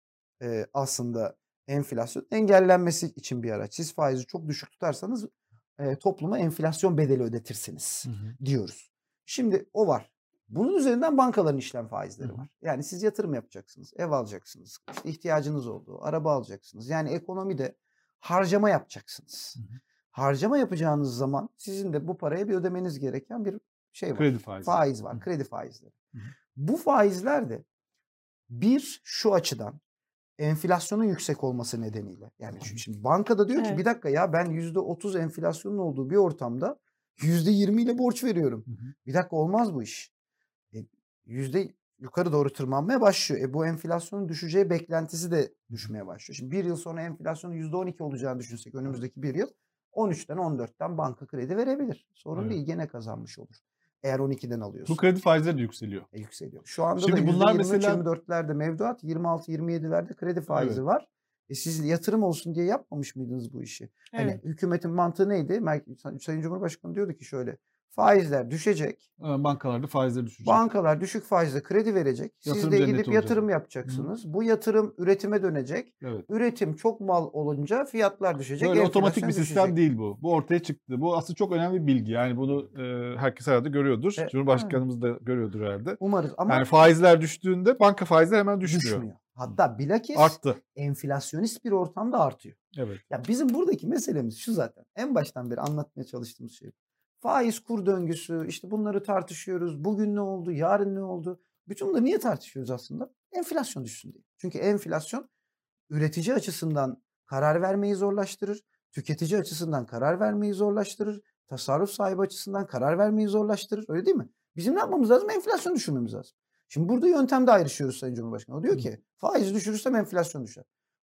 e, aslında enflasyon engellenmesi için bir araç. Siz faizi çok düşük tutarsanız e, topluma enflasyon bedeli ödetirsiniz Hı hı. diyoruz. Şimdi o var. Bunun üzerinden bankaların işlem faizleri var. Yani siz yatırım yapacaksınız, ev alacaksınız, işte ihtiyacınız olduğu, araba alacaksınız. Yani ekonomide harcama yapacaksınız. Hı hı. Harcama yapacağınız zaman sizin de bu paraya bir ödemeniz gereken bir şey var. Kredi faizi. Faiz var, Hı. kredi faizleri. Hı. Bu faizler de bir şu açıdan enflasyonun yüksek olması nedeniyle. Yani şimdi bankada diyor ki Evet. bir dakika ya ben %30 enflasyonun olduğu bir ortamda %20 ile borç veriyorum. Hı hı. Bir dakika olmaz bu iş. E, yüzde yukarı doğru tırmanmaya başlıyor. E, bu enflasyonun düşeceği beklentisi de düşmeye başlıyor. Şimdi bir yıl sonra enflasyonun %12 olacağını düşünsek önümüzdeki bir yıl 13'ten 14'ten banka kredi verebilir. Sorun Evet. değil gene kazanmış olur. Eğer 12'den alıyorsun. Bu kredi faizleri de yükseliyor. E, yükseliyor. Şu anda Şimdi da bunlar %23, mesela- 24'lerde mevduat, 26-27'lerde kredi faizi Evet. var. E siz yatırım olsun diye yapmamış mıydınız bu işi? Hani Evet. hükümetin mantığı neydi? Sayın Cumhurbaşkanı diyordu ki şöyle. Faizler düşecek. Ee, Bankalarda faizleri düşecek. Bankalar düşük faizle kredi verecek. Siz Yatırım de cenneti gidip olacak. yatırım yapacaksınız. Bu yatırım üretime dönecek. Evet. Üretim çok mal olunca fiyatlar düşecek. Böyle otomatik bir enflasyon sistem düşecek. değil bu. Bu ortaya çıktı. Bu aslında çok önemli bir bilgi. Yani bunu e, herkes herhalde görüyordur. E, Cumhurbaşkanımız da görüyordur herhalde. Umarız ama Yani faizler düştüğünde banka faizleri hemen düşmüyor. düşmüyor. Hatta bilakis Arttı. enflasyonist bir ortamda artıyor. Evet. Ya bizim buradaki meselemiz şu zaten. En baştan beri anlatmaya çalıştığımız şey. Faiz kur döngüsü, işte bunları tartışıyoruz. Bugün ne oldu, yarın ne oldu? Bütün bunları niye tartışıyoruz aslında? Enflasyon düşsün diye. Çünkü enflasyon üretici açısından karar vermeyi zorlaştırır. Tüketici açısından karar vermeyi zorlaştırır. Tasarruf sahibi açısından karar vermeyi zorlaştırır. Öyle değil mi? Bizim ne yapmamız lazım? Enflasyon düşürmemiz lazım. Şimdi burada yöntemde ayrışıyoruz Sayın Cumhurbaşkanı. O diyor ki faizi düşürürsem enflasyon düşer.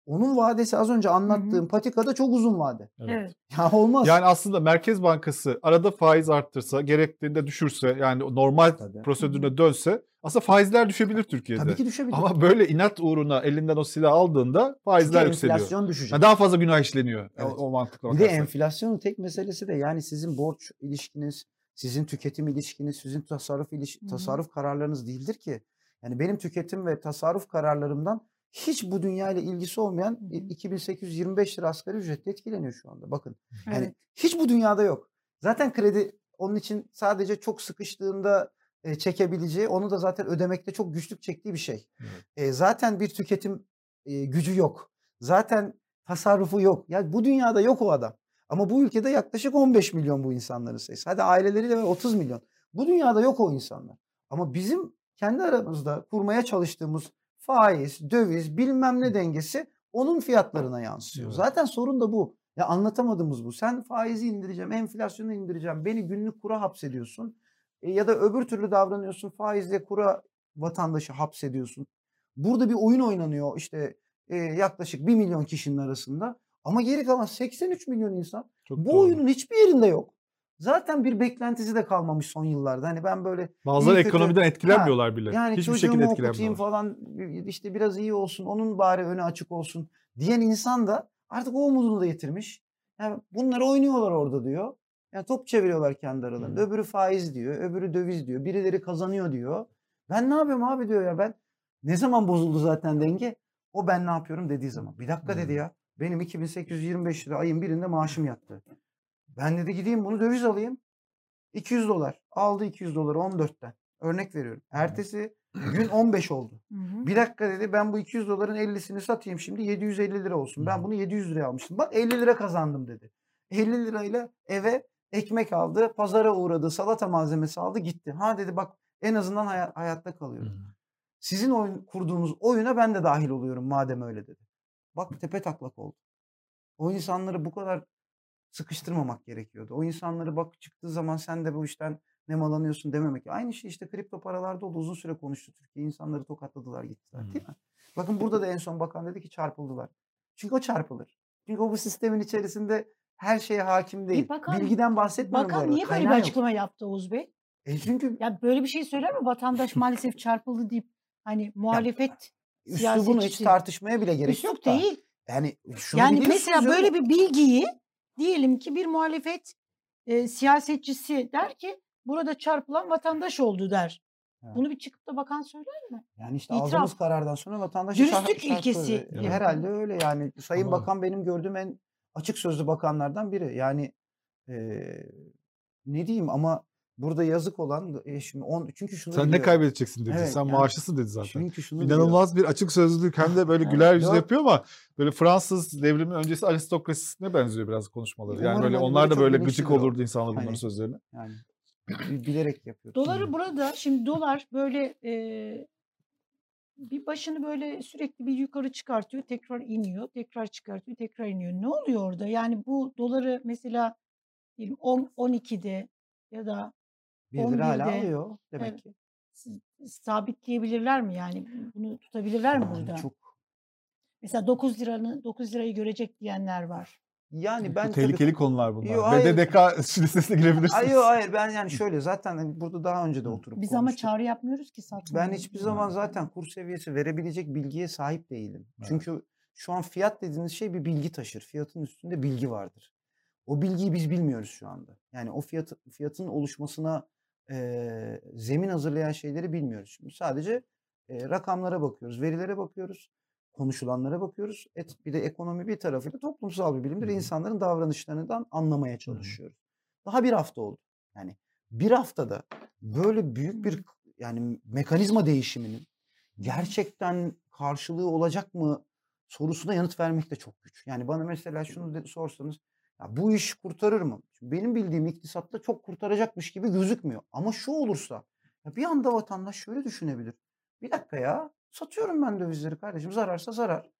Onun vadesi az önce anlattığım patikada çok uzun vade. Evet. *laughs* Ya olmaz. Yani aslında Merkez Bankası arada faiz arttırsa, gerektiğinde düşürse, yani o normal Tabii. prosedürüne dönse aslında faizler düşebilir Türkiye'de. Tabii ki düşebilir. Ama böyle inat uğruna elinden o silah aldığında faizler Çünkü yükseliyor. enflasyon düşecek. Yani daha fazla günah işleniyor. Evet. O, o mantıkla Bir de bakarsak. enflasyonun tek meselesi de yani sizin borç ilişkiniz, sizin tüketim ilişkiniz, sizin tasarruf iliş- tasarruf kararlarınız değildir ki. Yani benim tüketim ve tasarruf kararlarımdan hiç bu dünya ile ilgisi olmayan Hı hı. 2825 lira asgari ücretle etkileniyor şu anda. Bakın. Yani Evet. hiç bu dünyada yok. Zaten kredi onun için sadece çok sıkıştığında e, çekebileceği, onu da zaten ödemekte çok güçlük çektiği bir şey. Evet. E, zaten bir tüketim e, gücü yok. Zaten tasarrufu yok. Ya bu dünyada yok o adam. Ama bu ülkede yaklaşık 15 milyon bu insanların sayısı. Hadi aileleriyle var 30 milyon. Bu dünyada yok o insanlar. Ama bizim kendi aramızda kurmaya çalıştığımız faiz, döviz, bilmem ne dengesi onun fiyatlarına yansıyor. Evet. Zaten sorun da bu. Ya anlatamadığımız bu. Sen faizi indireceğim, enflasyonu indireceğim. Beni günlük kura hapsediyorsun. E, ya da öbür türlü davranıyorsun. Faizle kura vatandaşı hapsediyorsun. Burada bir oyun oynanıyor işte e, yaklaşık 1 milyon kişinin arasında. Ama geri kalan 83 milyon insan Çok bu doğru. oyunun hiçbir yerinde yok. Zaten bir beklentisi de kalmamış son yıllarda. Hani ben böyle Bazıları iyi kötü- ekonomiden etkilenmiyorlar bile. yani Hiçbir şekilde etkilenmiyorlar. falan işte biraz iyi olsun onun bari önü açık olsun diyen insan da artık o umudunu da yitirmiş. Yani bunları oynuyorlar orada diyor. Yani top çeviriyorlar kendi aralarında. Hı. Öbürü faiz diyor, öbürü döviz diyor. Birileri kazanıyor diyor. Ben ne yapıyorum abi diyor ya ben. Ne zaman bozuldu zaten denge? O ben ne yapıyorum dediği zaman. Bir dakika dedi Hı. ya. Benim 2825 lira ayın birinde maaşım yattı. Ben dedi gideyim bunu döviz alayım. 200 dolar. Aldı 200 doları 14'ten. Örnek veriyorum. Ertesi *clears throat* gün 15 oldu. Bir dakika dedi ben bu 200 doların 50'sini satayım şimdi 750 lira olsun. Ben bunu 700 liraya almıştım. Bak 50 lira kazandım dedi. 50 lirayla eve ekmek aldı, pazara uğradı, salata malzemesi aldı gitti. Ha dedi bak en azından haya- hayatta kalıyorum. Sizin oyun kurduğunuz oyuna ben de dahil oluyorum madem öyle dedi. Bak tepe taklak oldu. O insanları bu kadar sıkıştırmamak gerekiyordu. O insanları bak çıktığı zaman sen de bu işten nemalanıyorsun dememek. Aynı şey işte kripto paralarda oldu. Uzun süre konuştu Türkiye. İnsanları tokatladılar gittiler Hı. değil mi? Bakın burada da en son bakan dedi ki çarpıldılar. Çünkü o çarpılır. Çünkü o bu sistemin içerisinde her şeye hakim değil. bakan- Bilgiden bahsetmiyorum Bakan niye böyle bir açıklama yaptı Oğuz Bey? E çünkü Ya böyle bir şey söyler mi? Vatandaş *laughs* maalesef çarpıldı deyip hani muhalefet üslubunu hiç siyasetçisi- tartışmaya bile gerek yok da. değil. Yani şunu Yani mesela ya, böyle bir bilgiyi diyelim ki bir muhalefet e, siyasetçisi der ki burada çarpılan vatandaş oldu der. Evet. Bunu bir çıkıp da bakan söyler mi? Yani işte İtiraf. aldığımız karardan sonra vatandaş Dürüstlük ilkesi gibi. Herhalde öyle yani. Sayın Ama- Bakan benim gördüğüm en açık sözlü bakanlardan biri. Yani eee, ne diyeyim ama burada yazık olan e, şimdi on, çünkü şunu Sen ne biliyorum. kaybedeceksin dedi. Evet, Sen yani maaşlısın dedi zaten. Çünkü şunu biliyorum. İnanılmaz bir açık sözlülük hem de böyle Evet, güler yüzlü yapıyor ama böyle Fransız devrimin öncesi aristokrasisine benziyor biraz konuşmaları. Yani böyle onlar da böyle gıcık olurdu insanlar bunların Hani- sözlerine. Yani bi- bilerek yapıyor. Doları burada şimdi dolar böyle e, bir başını böyle sürekli bir yukarı çıkartıyor, tekrar iniyor, tekrar çıkartıyor, tekrar iniyor. Ne oluyor orada? Yani bu doları mesela diyelim 10 12'de ya da Bir lira hala 11'de alıyor demek Evet. ki. sabitleyebilirler mi yani? Bunu tutabilirler mi Yani burada? çok Mesela 9 liranı 9 lirayı görecek diyenler var. yani Bu ben tabii- tehlikeli konular bunlar. Yo, hayır. BDDK *laughs* listesine girebilirsiniz. Hayır hayır ben yani şöyle zaten hani burada daha önce de oturup Biz ama konuştuk. çağrı yapmıyoruz ki Ben satmayın. hiçbir zaman zaten kur seviyesi verebilecek bilgiye sahip değilim. Evet. Çünkü şu an fiyat dediğiniz şey bir bilgi taşır. Fiyatın üstünde bilgi vardır. O bilgiyi biz bilmiyoruz şu anda. Yani o fiyat, fiyatın oluşmasına eee, zemin hazırlayan şeyleri bilmiyoruz. Şimdi sadece eee, rakamlara bakıyoruz, verilere bakıyoruz, konuşulanlara bakıyoruz. Et, bir de ekonomi bir tarafıyla toplumsal bir bilimdir. İnsanların davranışlarından anlamaya çalışıyoruz. Daha bir hafta oldu. Yani bir haftada böyle büyük bir yani mekanizma değişiminin gerçekten karşılığı olacak mı sorusuna yanıt vermek de çok güç. Yani bana mesela şunu de, sorsanız ya bu iş kurtarır mı? Şimdi benim bildiğim iktisatta çok kurtaracakmış gibi gözükmüyor. Ama şu olursa ya bir anda vatandaş şöyle düşünebilir. Bir dakika ya satıyorum ben dövizleri kardeşim zararsa zarar.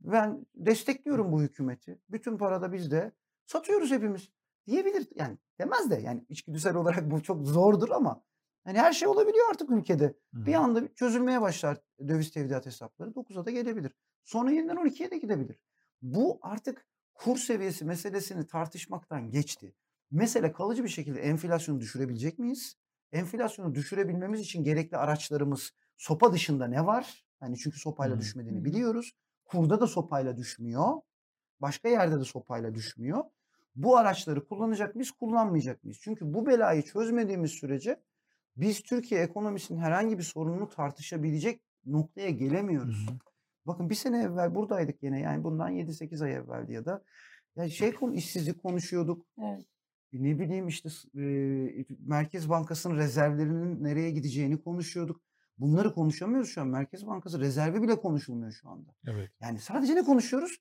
Ben destekliyorum bu hükümeti. Bütün para da bizde. Satıyoruz hepimiz diyebilir. Yani demez de yani içgüdüsel olarak bu çok zordur ama hani her şey olabiliyor artık ülkede. Bir anda çözülmeye başlar döviz tevdiat hesapları. 9'a da gelebilir. Sonra yeniden 12'ye de gidebilir. Bu artık kur seviyesi meselesini tartışmaktan geçti. Mesele kalıcı bir şekilde enflasyonu düşürebilecek miyiz? Enflasyonu düşürebilmemiz için gerekli araçlarımız sopa dışında ne var? Hani çünkü sopayla hı. düşmediğini biliyoruz. Kurda da sopayla düşmüyor. Başka yerde de sopayla düşmüyor. Bu araçları kullanacak mıyız, kullanmayacak mıyız? Çünkü bu belayı çözmediğimiz sürece biz Türkiye ekonomisinin herhangi bir sorununu tartışabilecek noktaya gelemiyoruz. Hı. Bakın bir sene evvel buradaydık yine yani bundan 7-8 ay evveldi ya da ya şey konu işsizlik konuşuyorduk. Evet. E Ne bileyim işte s- e, Merkez Bankası'nın rezervlerinin nereye gideceğini konuşuyorduk. Bunları konuşamıyoruz şu an. Merkez Bankası rezervi bile konuşulmuyor şu anda. Evet. Yani sadece ne konuşuyoruz?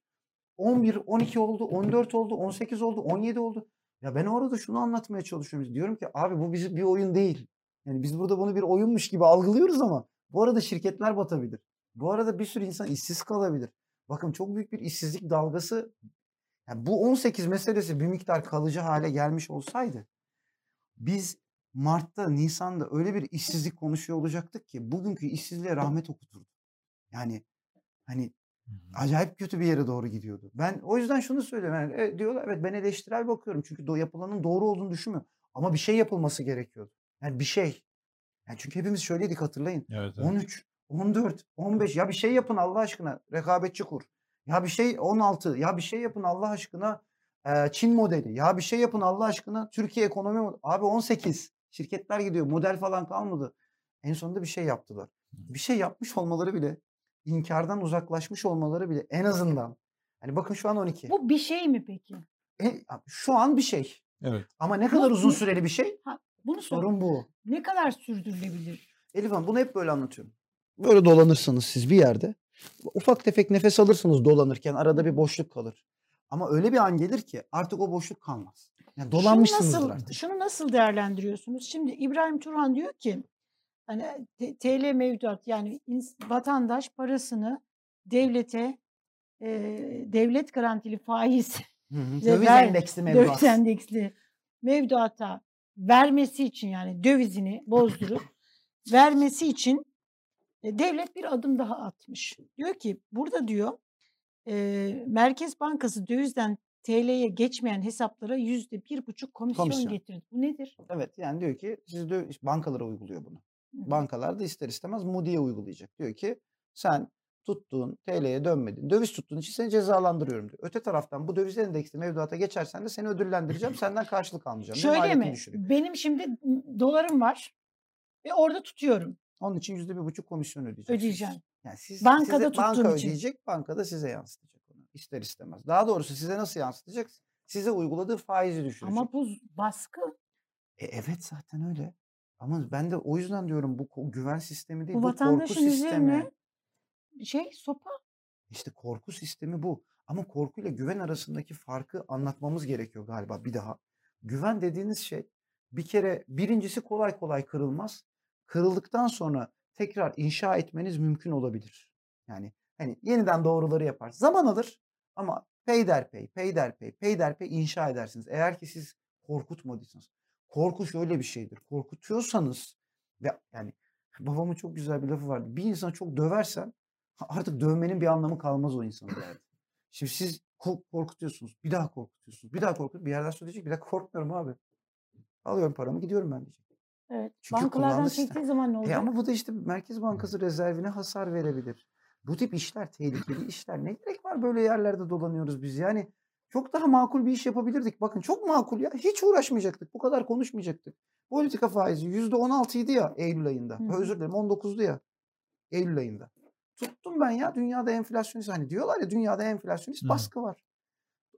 11, 12 oldu, 14 oldu, 18 oldu, 17 oldu. Ya ben orada şunu anlatmaya çalışıyorum. Diyorum ki abi bu bizim bir oyun değil. Yani biz burada bunu bir oyunmuş gibi algılıyoruz ama bu arada şirketler batabilir. Bu arada bir sürü insan işsiz kalabilir. Bakın çok büyük bir işsizlik dalgası Yani bu 18 meselesi bir miktar kalıcı hale gelmiş olsaydı biz Mart'ta, Nisan'da öyle bir işsizlik konuşuyor olacaktık ki bugünkü işsizliğe rahmet okuturdu. Yani hani acayip kötü bir yere doğru gidiyordu. Ben o yüzden şunu söylüyorum. Yani, evet, diyorlar evet ben eleştirel bakıyorum. Çünkü do yapılanın doğru olduğunu düşünmüyorum. Ama bir şey yapılması gerekiyordu. Yani bir şey. Yani çünkü hepimiz şöyleydik hatırlayın. Evet, evet. 13, 14, 15 ya bir şey yapın Allah aşkına rekabetçi kur. Ya bir şey 16 ya bir şey yapın Allah aşkına eee, Çin modeli. Ya bir şey yapın Allah aşkına Türkiye ekonomi mod- Abi 18 şirketler gidiyor model falan kalmadı. En sonunda bir şey yaptılar. Bir şey yapmış olmaları bile inkardan uzaklaşmış olmaları bile en azından hani bakın şu an 12. Bu bir şey mi peki? E, şu an bir şey. Evet. Ama ne kadar Bu- uzun süreli bir şey? Bunu sor. Sorun bu. Ne kadar sürdürülebilir? Elif Hanım bunu hep böyle anlatıyorum. Böyle dolanırsınız siz bir yerde. Ufak tefek nefes alırsınız dolanırken arada bir boşluk kalır. Ama öyle bir an gelir ki artık o boşluk kalmaz. Yani Şunu dolanmışsınızdır nasıl, artık. şunu nasıl değerlendiriyorsunuz? Şimdi İbrahim Turhan diyor ki hani TL mevduat yani vatandaş parasını devlete e, devlet garantili faiz Hı hı. ve *laughs* Döviz ver- endeksli mevduat. döviz endeksli mevduata vermesi için yani dövizini bozdurup *laughs* vermesi için devlet bir adım daha atmış. Diyor ki burada diyor e, Merkez Bankası dövizden TL'ye geçmeyen hesaplara yüzde bir buçuk komisyon, Komisyon. getirdi. Bu nedir? Evet yani diyor ki siz de bankalara uyguluyor bunu. Hı. Bankalar da ister istemez Moody'ye uygulayacak. Diyor ki sen tuttuğun TL'ye dönmedin. Döviz tuttuğun için seni cezalandırıyorum diyor. Öte taraftan bu döviz endeksli mevduata geçersen de seni ödüllendireceğim. Senden karşılık almayacağım. Şöyle mi? düşürüyor. Benim şimdi dolarım var ve orada tutuyorum. Onun için yüzde bir buçuk komisyon ödeyeceksiniz. Ödeyeceğim. Yani siz, Bankada size, banka için. ödeyecek, banka da size yansıtacak onu. İster istemez. Daha doğrusu size nasıl yansıtacak? Size uyguladığı faizi düşürecek. Ama bu baskı. E, evet zaten öyle. Ama ben de o yüzden diyorum bu güven sistemi değil, Bu bu, korku sistemi. üzerine şey sopa. İşte korku sistemi bu. Ama korkuyla güven arasındaki farkı anlatmamız gerekiyor galiba bir daha. Güven dediğiniz şey bir kere birincisi kolay kolay kırılmaz. Kırıldıktan sonra tekrar inşa etmeniz mümkün olabilir. Yani hani yeniden doğruları yapar. Zaman alır ama peyderpey, peyderpey, peyderpey inşa edersiniz. Eğer ki siz korkutmadıysanız. Korku şöyle bir şeydir. Korkutuyorsanız ve yani babamın çok güzel bir lafı vardı. Bir insanı çok döversen Artık dövmenin bir anlamı kalmaz o insanın derdi. Şimdi siz ko- korkutuyorsunuz. Bir daha korkutuyorsunuz. Bir daha korkutuyorsunuz. Bir yerden sonra diyecek bir dakika korkmuyorum abi. Alıyorum paramı gidiyorum ben diyecek. Evet. Çünkü Bankalardan çektiği zaman ne E olacak? ama bu da işte Merkez Bankası rezervine hasar verebilir. Bu tip işler tehlikeli işler. Ne gerek var böyle yerlerde dolanıyoruz biz? Yani çok daha makul bir iş yapabilirdik. Bakın çok makul ya. Hiç uğraşmayacaktık. Bu kadar konuşmayacaktık. Politika faizi %16 idi ya Eylül ayında. Hı hı. Özür dilerim 19'du ya Eylül ayında. Tuttum ben ya dünyada enflasyonist hani diyorlar ya dünyada enflasyonist Hı. baskı var.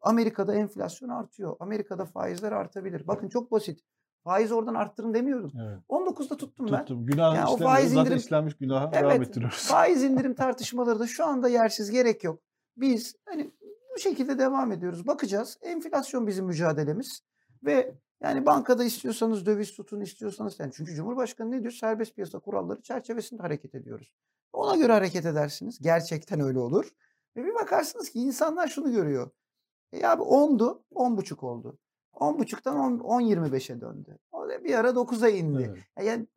Amerika'da enflasyon artıyor. Amerika'da faizler artabilir. Bakın çok basit. Faiz oradan arttırın demiyorum. Evet. 19'da tuttum ben. Tuttum. Günah Ya o faiz indirim- işlenmiş günaha devam Evet, ettiriyoruz. *laughs* faiz indirim tartışmaları da şu anda yersiz gerek yok. Biz hani bu şekilde devam ediyoruz. Bakacağız. Enflasyon bizim mücadelemiz ve yani bankada istiyorsanız döviz tutun, istiyorsanız yani çünkü Cumhurbaşkanı ne diyor? Serbest piyasa kuralları çerçevesinde hareket ediyoruz. Ona göre hareket edersiniz. Gerçekten öyle olur. Ve bir bakarsınız ki insanlar şunu görüyor. E abi 10'du, 10,5 oldu. 10,5'tan 10, 10.25'e döndü. O da bir ara 9'a indi. Evet. Yani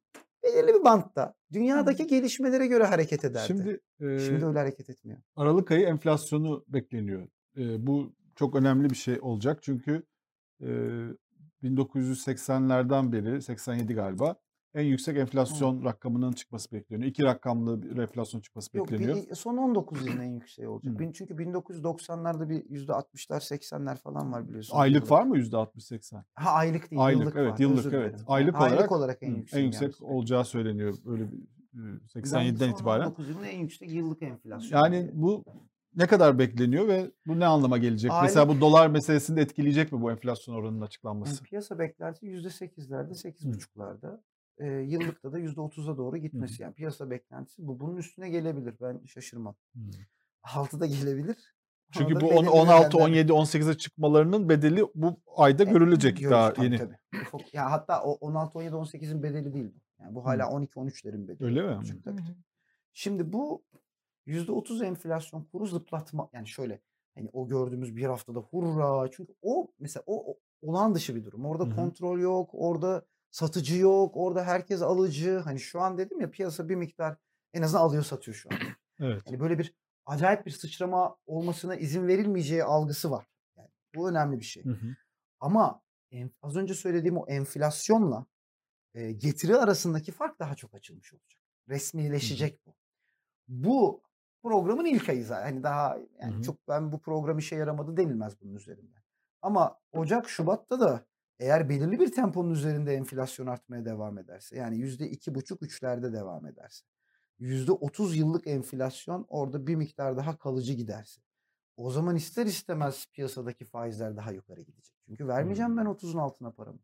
belirli bir bantta dünyadaki gelişmelere göre hareket ederdi. Şimdi, Şimdi, e, öyle hareket etmiyor. Aralık ayı enflasyonu bekleniyor. E, bu çok önemli bir şey olacak çünkü e, 1980'lerden beri 87 galiba en yüksek enflasyon rakamının çıkması bekleniyor. İki rakamlı bir enflasyon çıkması Yok bekleniyor. bir, son 19 yılın en yükseği olacak. Hı. Çünkü 1990'larda bir %60'lar 80'ler falan var biliyorsun. Aylık var mı %60-80? Ha aylık değil Aylık, yıllık evet, var. yıllık, özür evet. Aylık aylık olarak- olarak en Hı, yüksek. en yüksek olacağı söyleniyor böyle bir e, 87'den itibaren. 19 yılın en yüksek yıllık enflasyon. Yani bu ne kadar bekleniyor ve bu ne anlama gelecek? Mesela bu dolar meselesini de etkileyecek mi bu enflasyon oranının Yani açıklanması? piyasa beklentisi %8'lerde, 8,5'larda. Ee, yıllıkta da %30'a doğru gitmesi. Yani piyasa beklentisi bu. Bunun üstüne gelebilir. Ben şaşırmam. Hmm. 6'da gelebilir. *laughs* Çünkü bu da on- belirli 16, nedenler- 17, 18'e çıkmalarının bedeli bu ayda E, görülecek görürüz, daha tabii, yeni. tabii. Ufak- ya hatta o 16, 17, 18'in bedeli değil bu. Yani bu hala 12, 13'lerin bedeli. Öyle mi? olacak tabii. Şimdi bu %30 enflasyon kuru zıplatma yani şöyle Hani o gördüğümüz bir haftada hurra çünkü o mesela o, o olağan dışı bir durum. Orada Hı hı. kontrol yok, orada satıcı yok, orada herkes alıcı. Hani şu an dedim ya piyasa bir miktar en azından alıyor satıyor şu an. Evet. Hani böyle bir acayip bir sıçrama olmasına izin verilmeyeceği algısı var. Yani bu önemli bir şey. Hı hı. Ama en- az önce söylediğim o enflasyonla e, getiri arasındaki fark daha çok açılmış olacak. Resmileşecek bu. Bu programın ilk ayı zaten. Hani daha yani Hı hı. çok ben bu program işe yaramadı denilmez bunun üzerinden. Ama Ocak, Şubat'ta da eğer belirli bir temponun üzerinde enflasyon artmaya devam ederse yani yüzde iki buçuk üçlerde devam ederse yüzde otuz yıllık enflasyon orada bir miktar daha kalıcı giderse o zaman ister istemez piyasadaki faizler daha yukarı gidecek. Çünkü vermeyeceğim ben 30'un altına paramı.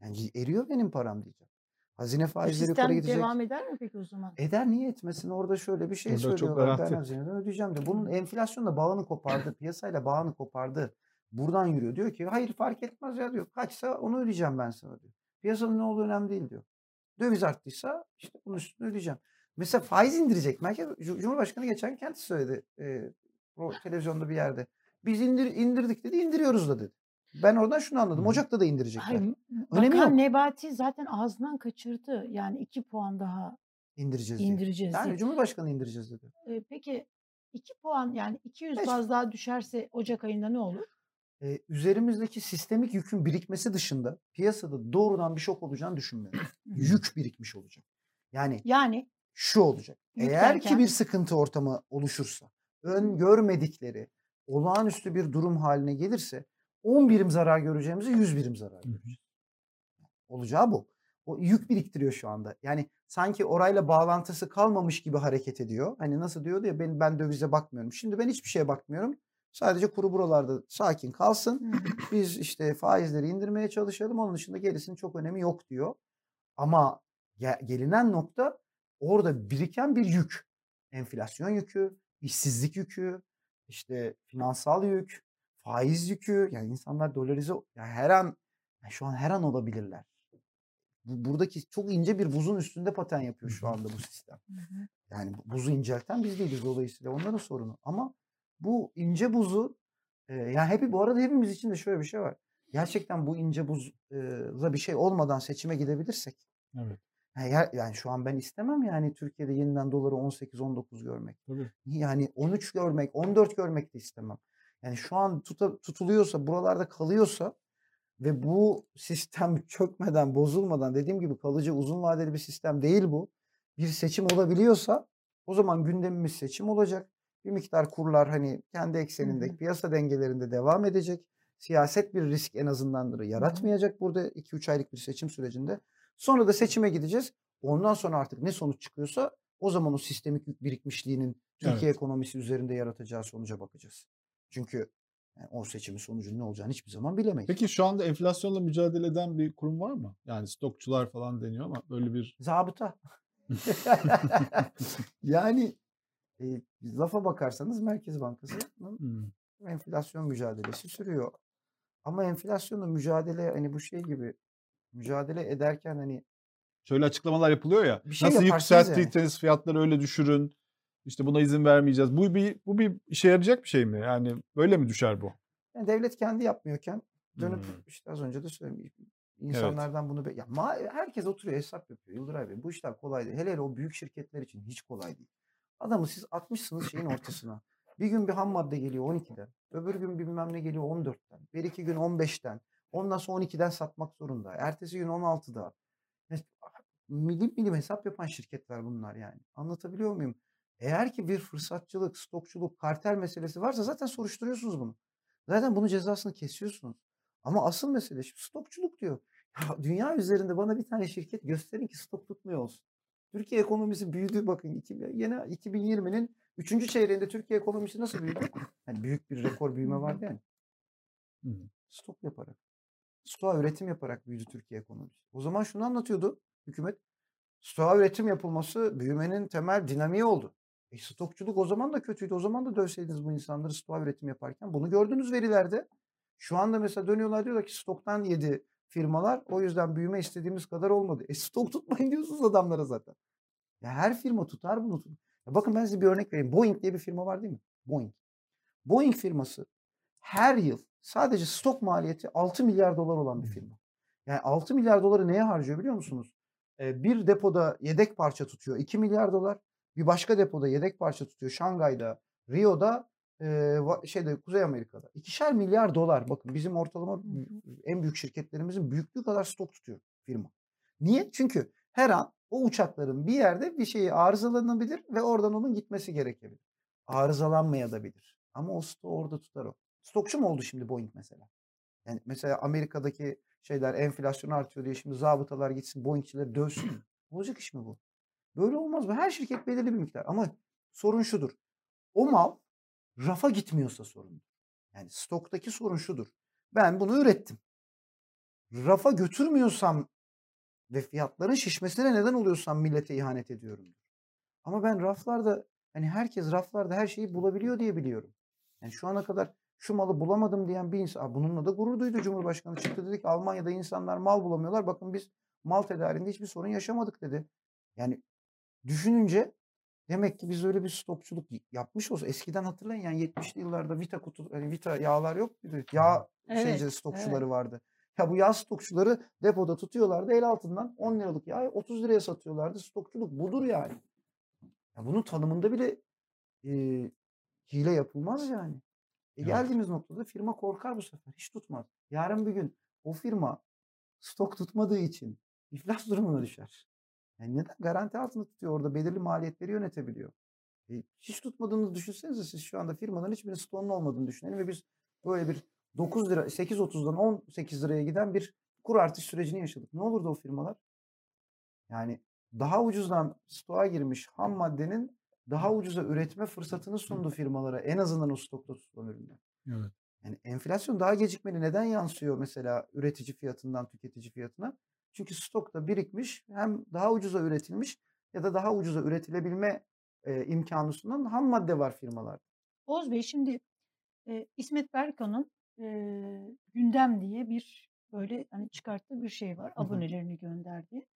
Yani eriyor benim param diyeceğim. Hazine faizleri yukarı sistem gidecek. devam eder mi peki o zaman? Eder niye etmesin? Orada şöyle bir şey çok söylüyorlar. Ben hazineden ödeyeceğim diyor. Bunun enflasyonla bağını kopardı. Piyasayla bağını kopardı. Buradan yürüyor. Diyor ki hayır fark etmez ya diyor. Kaçsa onu ödeyeceğim ben sana diyor. Piyasanın ne olduğu önemli değil diyor. Döviz arttıysa işte bunun üstüne ödeyeceğim. Mesela faiz indirecek. Merkez Cu- Cumhurbaşkanı geçen kendisi söyledi. E, o televizyonda bir yerde. Biz indir, indirdik dedi. indiriyoruz da dedi. Ben oradan şunu anladım. Ocak'ta da indirecekler. Hayır, Önemi Bakan yok. Nebati zaten ağzından kaçırdı. Yani iki puan daha İndireceğiz diye. indireceğiz diye. Yani Cumhurbaşkanı indireceğiz dedi. E, peki iki puan yani 200 Beş- baz daha düşerse Ocak ayında ne olur? E, üzerimizdeki sistemik yükün birikmesi dışında piyasada doğrudan bir şok olacağını düşünmüyorum. Yük birikmiş olacak. Yani Yani şu olacak. Yük Eğer ki bir sıkıntı ortamı oluşursa, öngörmedikleri olağanüstü bir durum haline gelirse 10 birim zarar göreceğimizi 100 birim zarar göreceğiz. Olacağı bu. O yük biriktiriyor şu anda. Yani sanki orayla bağlantısı kalmamış gibi hareket ediyor. Hani nasıl diyordu ya ben, ben dövize bakmıyorum. Şimdi ben hiçbir şeye bakmıyorum. Sadece kuru buralarda sakin kalsın. Biz işte faizleri indirmeye çalışalım. Onun dışında gerisinin çok önemi yok diyor. Ama ge- gelinen nokta orada biriken bir yük. Enflasyon yükü, işsizlik yükü, işte finansal yük, faiz yükü. Yani insanlar dolarize yani her an yani şu an her an olabilirler. Bu, buradaki çok ince bir buzun üstünde paten yapıyor şu anda bu sistem. Yani bu- buzu incelten biz değiliz dolayısıyla onların sorunu. Ama bu ince buzu e, yani hep bu arada hepimiz için de şöyle bir şey var. Gerçekten bu ince buzla bir şey olmadan seçime gidebilirsek Evet. yani, yer- yani şu an ben istemem yani Türkiye'de yeniden doları 18-19 görmek. Tabii. Yani 13 görmek, 14 görmek de istemem. Yani şu an tuta- tutuluyorsa, buralarda kalıyorsa ve bu sistem *laughs* çökmeden, bozulmadan dediğim gibi kalıcı uzun vadeli bir sistem değil bu. Bir seçim olabiliyorsa o zaman gündemimiz seçim olacak. Bir miktar kurlar hani kendi ekseninde, hı. piyasa dengelerinde devam edecek. Siyaset bir risk en azından yaratmayacak burada 2-3 aylık bir seçim sürecinde. Sonra da seçime gideceğiz. Ondan sonra artık ne sonuç çıkıyorsa o zaman o sistemik birikmişliğinin Türkiye Evet. ekonomisi üzerinde yaratacağı sonuca bakacağız. Çünkü yani o seçimin sonucunun ne olacağını hiçbir zaman bilemeyiz. Peki şu anda enflasyonla mücadele eden bir kurum var mı? Yani stokçular falan deniyor ama böyle bir Zabıta. *laughs* yani e, lafa bakarsanız Merkez Bankası'nın enflasyon mücadelesi sürüyor. Ama enflasyonla mücadele hani bu şey gibi mücadele ederken hani şöyle açıklamalar yapılıyor ya. Bir şey nasıl yaparsınız yükselttiyseniz fiyatları öyle düşürün. İşte buna izin vermeyeceğiz. Bu bir bu bir işe yarayacak bir şey mi? Yani böyle mi düşer bu? yani devlet kendi yapmıyorken dönüp Hmm. işte az önce de söyledim insanlardan bunu be- ya ma- herkes oturuyor hesap yapıyor Yıldıray Bey. Bu işler kolay değil. Hele hele o büyük şirketler için hiç kolay değil. Adamı siz atmışsınız şeyin ortasına. Bir gün bir ham madde geliyor 12'den. Öbür gün bilmem ne geliyor 14'ten. Bir iki gün 15'ten. Ondan sonra 12'den satmak zorunda. Ertesi gün 16'da. Ya, Milim milim hesap yapan şirketler bunlar yani. Anlatabiliyor muyum? Eğer ki bir fırsatçılık, stokçuluk, kartel meselesi varsa zaten soruşturuyorsunuz bunu. Zaten bunun cezasını kesiyorsunuz. Ama asıl mesele şimdi stokçuluk diyor. Ya dünya üzerinde bana bir tane şirket gösterin ki stok tutmuyor olsun. Türkiye ekonomisi büyüdü bakın. Yine 2020'nin 3. çeyreğinde Türkiye ekonomisi nasıl büyüdü? Hani büyük bir rekor büyüme vardı yani. Stok yaparak. Stoğa üretim yaparak büyüdü Türkiye ekonomisi. O zaman şunu anlatıyordu hükümet. Stoğa üretim yapılması büyümenin temel dinamiği oldu. E stokçuluk o zaman da kötüydü. O zaman da dövseydiniz bu insanları stoğa üretim yaparken. Bunu gördüğünüz verilerde. Şu anda mesela dönüyorlar diyorlar ki stoktan yedi firmalar. O yüzden büyüme istediğimiz kadar olmadı. E stok tutmayın diyorsunuz adamlara zaten. Ya her firma tutar bunu. Ya bakın ben size bir örnek vereyim. Boeing diye bir firma var değil mi? Boeing. Boeing firması her yıl sadece stok maliyeti 6 milyar dolar olan bir firma. Yani 6 milyar doları neye harcıyor biliyor musunuz? Ee, bir depoda yedek parça tutuyor 2 milyar dolar. Bir başka depoda yedek parça tutuyor Şangay'da, Rio'da, e, şeyde Kuzey Amerika'da. İkişer milyar dolar. Bakın bizim ortalama en büyük şirketlerimizin büyüklüğü kadar stok tutuyor firma. Niye? Çünkü her an o uçakların bir yerde bir şeyi arızalanabilir ve oradan onun gitmesi gerekebilir. Arızalanmaya da bilir. Ama o stoğu orada tutar o. Stokçu mu oldu şimdi Boeing mesela? Yani mesela Amerika'daki şeyler enflasyon artıyor diye şimdi zabıtalar gitsin Boeing'çileri dövsün. *clears throat* Olacak iş mi bu? Böyle olmaz mı? Her şirket belirli bir miktar. Ama sorun şudur. O mal rafa gitmiyorsa sorun. Yani stoktaki sorun şudur. Ben bunu ürettim. Rafa götürmüyorsam ve fiyatların şişmesine neden oluyorsam millete ihanet ediyorum. Ama ben raflarda hani herkes raflarda her şeyi bulabiliyor diye biliyorum. Yani şu ana kadar şu malı bulamadım diyen bir insan bununla da gurur duydu Cumhurbaşkanı çıktı dedi ki Almanya'da insanlar mal bulamıyorlar. Bakın biz mal tedariğinde hiçbir sorun yaşamadık dedi. Yani düşününce demek ki biz öyle bir stokçuluk y- yapmış olsa eskiden hatırlayın yani 70'li yıllarda Vita kutu hani Vita yağlar yok muydu? Yağ Evet, şeyci stokçuları vardı. Ya bu yağ stokçuları depoda tutuyorlardı el altından 10 liralık yağı 30 liraya satıyorlardı. Stokçuluk budur yani. Ya bunun tanımında bile e, hile yapılmaz yani. E Evet. geldiğimiz noktada firma korkar bu sefer. Hiç tutmaz. Yarın bir gün o firma stok tutmadığı için iflas durumuna düşer. Yani neden? Garanti altında tutuyor orada belirli maliyetleri yönetebiliyor. E, hiç tutmadığını düşünsenize siz şu anda firmaların hiçbirinin stoğunun olmadığını düşünelim ve biz böyle bir 9 lira 8.30'dan 18 liraya giden bir kur artış sürecini yaşadık. Ne olurdu o firmalar? Yani daha ucuzdan stoğa girmiş ham maddenin daha ucuza üretme fırsatını sundu firmalara. En azından o stokta tutulan ürünler. Evet. Yani enflasyon daha gecikmeli neden yansıyor mesela üretici fiyatından tüketici fiyatına? Çünkü stokta birikmiş hem daha ucuza üretilmiş ya da daha ucuza üretilebilme e, imkanı sunan ham madde var firmalarda. Oğuz Bey şimdi e, İsmet Berkan'ın e, gündem diye bir böyle hani çıkarttığı bir şey var. Abonelerini gönderdi.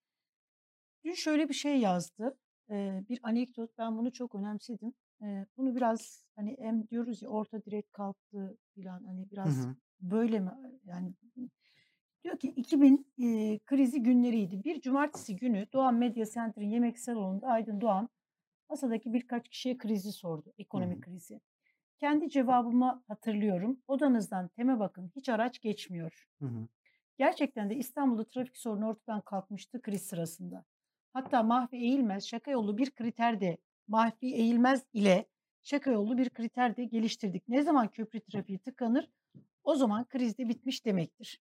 Dün şöyle bir şey yazdı. E, bir anekdot. Ben bunu çok önemsedim. E, bunu biraz hani hem diyoruz ya orta direk kalktı filan hani biraz hı. böyle mi yani diyor ki 2000 e, krizi günleriydi. Bir cumartesi günü Doğan Medya Center'ın yemek salonunda Aydın Doğan masadaki birkaç kişiye krizi sordu. Ekonomik hı. krizi. Kendi cevabımı hatırlıyorum. Odanızdan teme bakın hiç araç geçmiyor. Hı. Gerçekten de İstanbul'da trafik sorunu ortadan kalkmıştı kriz sırasında. Hatta Mahfi Eğilmez şaka yolu bir kriter de Mahfi Eğilmez ile şaka yolu bir kriter de geliştirdik. Ne zaman köprü trafiği tıkanır o zaman kriz de bitmiş demektir.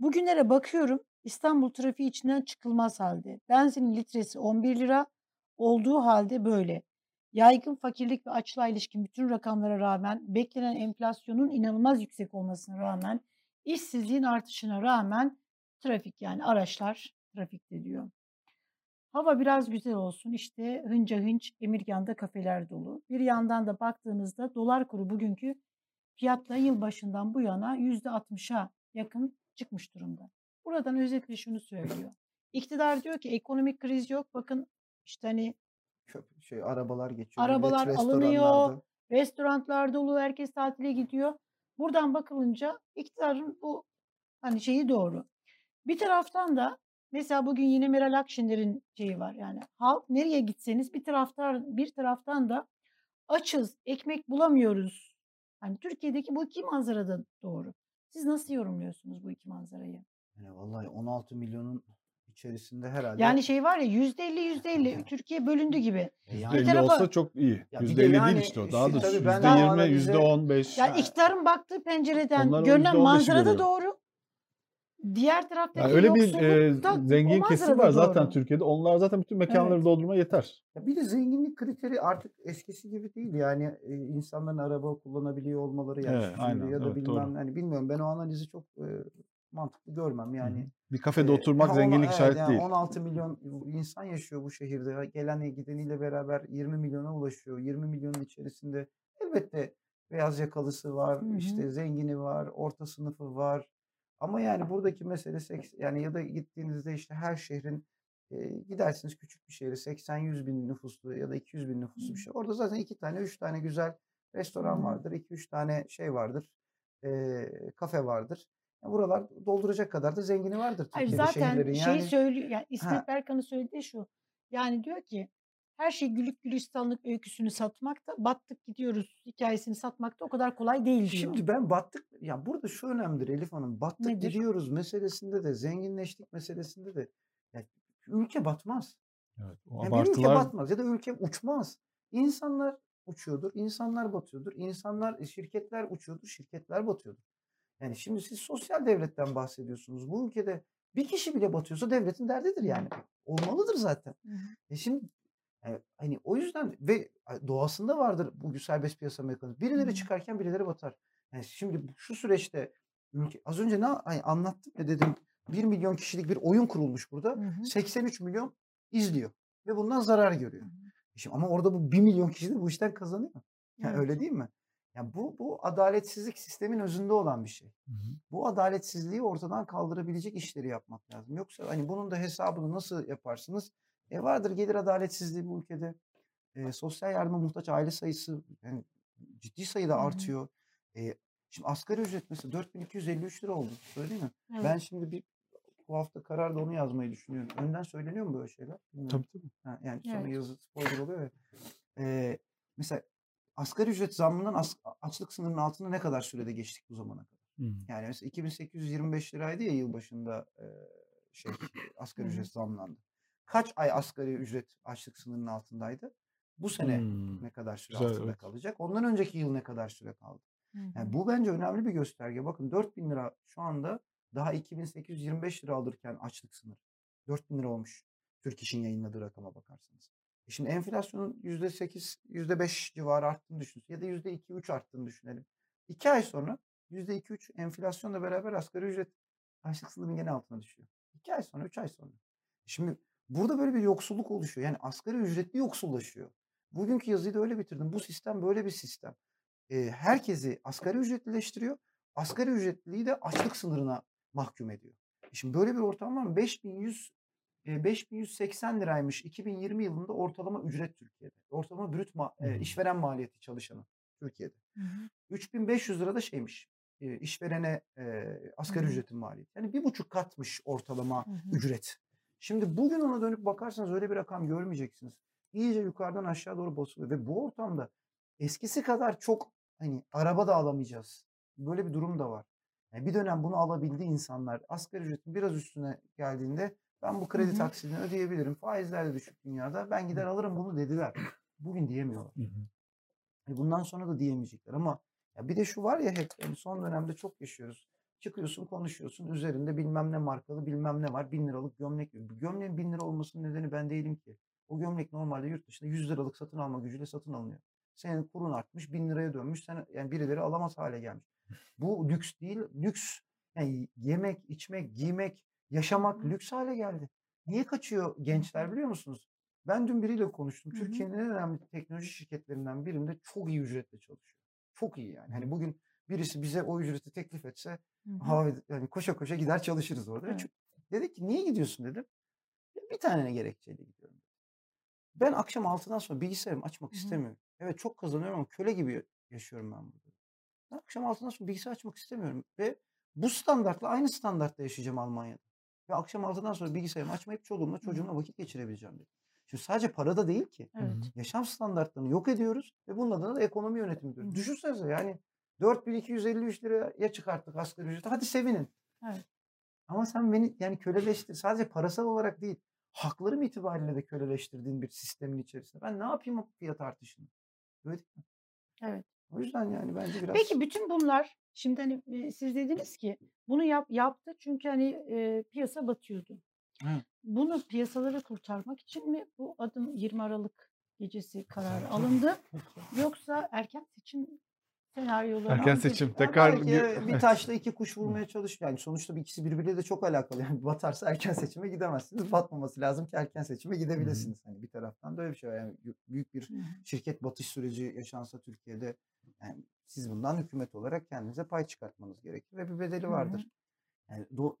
Bugünlere bakıyorum İstanbul trafiği içinden çıkılmaz halde. Benzinin litresi 11 lira olduğu halde böyle. Yaygın fakirlik ve açlığa ilişkin bütün rakamlara rağmen, beklenen enflasyonun inanılmaz yüksek olmasına rağmen, işsizliğin artışına rağmen trafik yani araçlar trafikte diyor. Hava biraz güzel olsun işte hınca hınç Emirgan'da kafeler dolu. Bir yandan da baktığınızda dolar kuru bugünkü fiyatla yılbaşından bu yana %60'a yakın çıkmış durumda. Buradan özetle şunu söylüyor. İktidar diyor ki ekonomik kriz yok. Bakın işte hani Köp- Şey arabalar geçiyor. arabalar alınıyor, restoranlarda. restoranlar dolu, herkes tatile gidiyor. Buradan bakılınca iktidarın bu hani şeyi doğru. Bir taraftan da mesela bugün yine Meral Akşener'in şeyi var yani halk nereye gitseniz bir taraftan bir taraftan da açız, ekmek bulamıyoruz. Hani Türkiye'deki bu iki manzara da doğru. Siz nasıl yorumluyorsunuz bu iki manzarayı? Yani vallahi 16 milyonun içerisinde herhalde Yani şey var ya yüzde elli yüzde elli Türkiye bölündü gibi. E Bir yani %50 tarafa olsa çok iyi. Ya bir de %50 değil yani işte o. Daha işte da tabii ben Daha- o %20, analize %15. Yani iktidarın baktığı pencereden Onlar görünen %15'i manzara da doğru. Diğer taraftaki Yani öyle bir e, zengin kesim var zaten doğru. Türkiye'de. Onlar zaten bütün mekanları Evet. doldurma yeter. Ya bir de zenginlik kriteri artık eskisi gibi değil yani e, insanların araba kullanabiliyor olmaları yani Evet, şimdi aynen, ya da evet, bilmem doğru. hani bilmiyorum ben o analizi çok e, mantıklı görmem yani. Bir kafede E, oturmak ona- zenginlik evet, işareti yani değil. 16 milyon insan yaşıyor bu şehirde. Gelen gideniyle beraber 20 milyona ulaşıyor. 20 milyonun içerisinde elbette beyaz yakalısı var, Hı hı. işte zengini var, orta sınıfı var. Ama yani buradaki mesele seks- yani ya da gittiğinizde işte her şehrin e, gidersiniz küçük bir şehre 80-100 bin nüfuslu ya da 200 bin nüfuslu bir şey. Orada zaten iki tane, üç tane güzel Restoran vardır. 2-3 tane şey vardır. eee, kafe vardır. Ya buralar dolduracak kadar da zengini vardır Hayır Türkiye'de zaten şehirlerin. Yani söylüyor yani ha, İsmet Berkan'ın söylediği şu. Yani diyor ki her şey güllük gülistanlık öyküsünü satmakta, battık gidiyoruz hikayesini satmakta o kadar kolay değil diyor. Şimdi ben battık ya burada şu önemlidir Elif Hanım. Battık Nedir? gidiyoruz meselesinde de zenginleştik meselesinde de ya, ülke batmaz. Evet, o Ya bir ülke abartılar batmaz ya da ülke uçmaz. İnsanlar uçuyordur, insanlar batıyordur. İnsanlar, şirketler uçuyordur, şirketler batıyordur. Yani şimdi siz sosyal devletten bahsediyorsunuz. Bu ülkede bir kişi bile batıyorsa devletin derdidir yani. Olmalıdır zaten. Hı hı. E şimdi e, hani o yüzden ve doğasında vardır bu serbest piyasa mekanizması. Birileri çıkarken birileri batar. Yani şimdi şu süreçte ülke az önce ne hani anlattım ya dedim 1 milyon kişilik bir oyun kurulmuş burada. Hı hı. 83 milyon izliyor ve bundan zarar Hı görüyor. hı. Şimdi ama orada bu 1 milyon kişi de bu işten kazanıyor. Yani Evet. öyle değil mi? Yani bu bu adaletsizlik sistemin özünde olan bir şey. Hı hı. Bu adaletsizliği ortadan kaldırabilecek işleri yapmak lazım. Yoksa hani bunun da hesabını nasıl yaparsınız? E vardır gelir adaletsizliği bu ülkede. E, sosyal yardıma muhtaç aile sayısı yani ciddi sayıda Hı hı. artıyor. E, şimdi asgari ücret mesela 4253 lira oldu. Söyleyeyim mi? Ben Evet. şimdi bir bu hafta kararda onu yazmayı düşünüyorum. Önden söyleniyor mu böyle şeyler? Bilmiyorum. Tabii tabii. Ha, yani sonra Evet. yazı spoiler oluyor ya. Ee, mesela asgari ücret zammından as- açlık sınırının altında ne kadar sürede geçtik bu zamana kadar? Hı. Yani mesela 2825 liraydı ya yılbaşında e, şey asgari ücret zamlandı. Kaç ay asgari ücret açlık sınırının altındaydı? Bu sene Hmm. ne kadar süre Güzel, altında evet. kalacak? Ondan önceki yıl ne kadar süre kaldı? Hı. Yani bu bence önemli bir gösterge. Bakın 4000 lira şu anda daha 2825 lira alırken açlık sınırı. 4000 lira olmuş. Türk İş'in yayınladığı rakama bakarsanız. E şimdi enflasyonun %8, %5 civarı arttığını düşünün. Ya da %2-3 arttığını düşünelim. 2 ay sonra %2-3 enflasyonla beraber asgari ücret açlık sınırının gene altına düşüyor. 2 ay sonra, 3 ay sonra. Şimdi burada böyle bir yoksulluk oluşuyor. Yani asgari ücretli yoksullaşıyor. Bugünkü yazıyı da öyle bitirdim. Bu sistem böyle bir sistem. E, herkesi asgari ücretlileştiriyor. Asgari ücretliliği de açlık sınırına mahkum ediyor. E Şimdi böyle bir ortam var mı? 5100 e, 5180 liraymış 2020 yılında ortalama ücret Türkiye'de. Ortalama brüt ma- e, işveren maliyeti çalışanın Türkiye'de. Hı hı. 3500 lira da şeymiş. E, işverene e, asgari Hı hı. ücretin maliyeti. Yani bir buçuk katmış ortalama Hı hı. ücret. Şimdi bugün ona dönüp bakarsanız öyle bir rakam görmeyeceksiniz. İyice yukarıdan aşağı doğru basılıyor ve bu ortamda eskisi kadar çok hani araba da alamayacağız. Böyle bir durum da var. Yani bir dönem bunu alabildi insanlar. Asgari ücretin biraz üstüne geldiğinde ben bu kredi taksidini ödeyebilirim. Faizler de düşük dünyada. Ben gider alırım bunu dediler. Bugün diyemiyorlar. Hı hı. E bundan sonra da diyemeyecekler ama ya bir de şu var ya hep yani son dönemde çok yaşıyoruz. Çıkıyorsun konuşuyorsun üzerinde bilmem ne markalı bilmem ne var bin liralık gömlek. Gömleğin bin lira olmasının nedeni ben değilim ki. O gömlek normalde yurt dışında 100 liralık satın alma gücüyle satın alınıyor. Senin kurun artmış bin liraya dönmüş. Sen, yani birileri alamaz hale gelmiş. Bu lüks değil. Lüks yani yemek, içmek, giymek, yaşamak lüks hale geldi. Niye kaçıyor gençler biliyor musunuz? Ben dün biriyle konuştum. Türkiye'nin en önemli teknoloji şirketlerinden birinde çok iyi ücretle çalışıyor. Çok iyi yani. Hani bugün birisi bize o ücreti teklif etse ha, yani koşa koşa gider çalışırız orada. Ve Evet. çok- Dedi ki niye gidiyorsun dedim. "Ya Bir tane gerekçeyle gidiyorum. Ben akşam 6'dan sonra bilgisayarımı açmak Hı istemiyorum. Evet çok kazanıyorum ama köle gibi yaşıyorum ben burada. Ben akşam 6'dan sonra bilgisayar açmak istemiyorum. Ve bu standartla aynı standartta yaşayacağım Almanya'da. Ve akşam 6'dan sonra bilgisayarımı açmayıp çoluğumla çocuğumla vakit geçirebileceğim dedi. Şimdi sadece para da değil ki. Evet. Yaşam standartlarını yok ediyoruz ve bunun adına da ekonomi yönetimi diyoruz. Düşünsenize yani 4253 liraya çıkarttık asgari ücreti. Hadi sevinin. Evet. Ama sen beni yani köleleştir. Sadece parasal olarak değil. Haklarım itibariyle de köleleştirdiğin bir sistemin içerisinde. Ben ne yapayım o fiyat artışını? Öyle değil mi? Evet. O yüzden yani bence biraz Peki bütün bunlar şimdi hani siz dediniz ki bunu yap, yaptı çünkü hani e, piyasa batıyordu. Evet. Bunu piyasaları kurtarmak için mi bu adım 20 Aralık gecesi kararı alındı yoksa erken seçim senaryoları Erken seçim tekrar bir- bir taşla iki kuş vurmaya çalış. Yani sonuçta bir ikisi birbiriyle de çok alakalı. *laughs* Yani batarsa erken seçime gidemezsiniz. Batmaması lazım ki erken seçime gidebilirsiniz. Hani bir taraftan da öyle bir şey var. Yani bü- büyük bir şirket batış süreci yaşansa Türkiye'de yani siz bundan hükümet olarak kendinize pay çıkartmanız gerekir ve bir bedeli vardır. Yani do-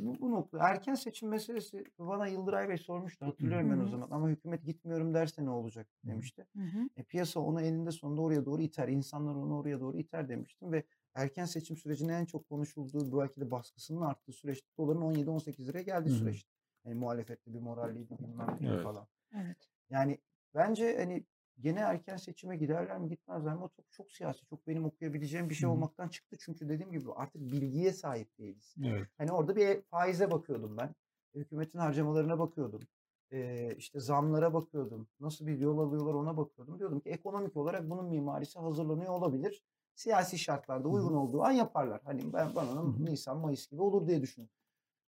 bu, bu nokta erken seçim meselesi bana Yıldıray Bey sormuştu hatırlıyorum ben Hı o zaman ama hükümet gitmiyorum derse ne olacak demişti. E, piyasa onu eninde sonunda oraya doğru iter. insanlar onu oraya doğru iter demiştim ve erken seçim sürecinin en çok konuşulduğu belki de baskısının arttığı süreçte doların 17-18 liraya geldiği Hı hı. süreç. Yani muhalefetli bir moralliydi bilmem ne Evet. falan. Evet. Yani bence hani gene erken seçime giderler mi gitmezler mi o çok, çok siyasi çok benim okuyabileceğim bir şey olmaktan çıktı. Çünkü dediğim gibi artık bilgiye sahip değiliz. Evet. Hani orada bir faize bakıyordum ben. Hükümetin harcamalarına bakıyordum. Ee, işte zamlara bakıyordum. Nasıl bir yol alıyorlar ona bakıyordum. Diyordum ki ekonomik olarak bunun mimarisi hazırlanıyor olabilir. Siyasi şartlarda uygun olduğu an yaparlar. Hani ben bana. Nisan Mayıs gibi olur diye düşünüyorum.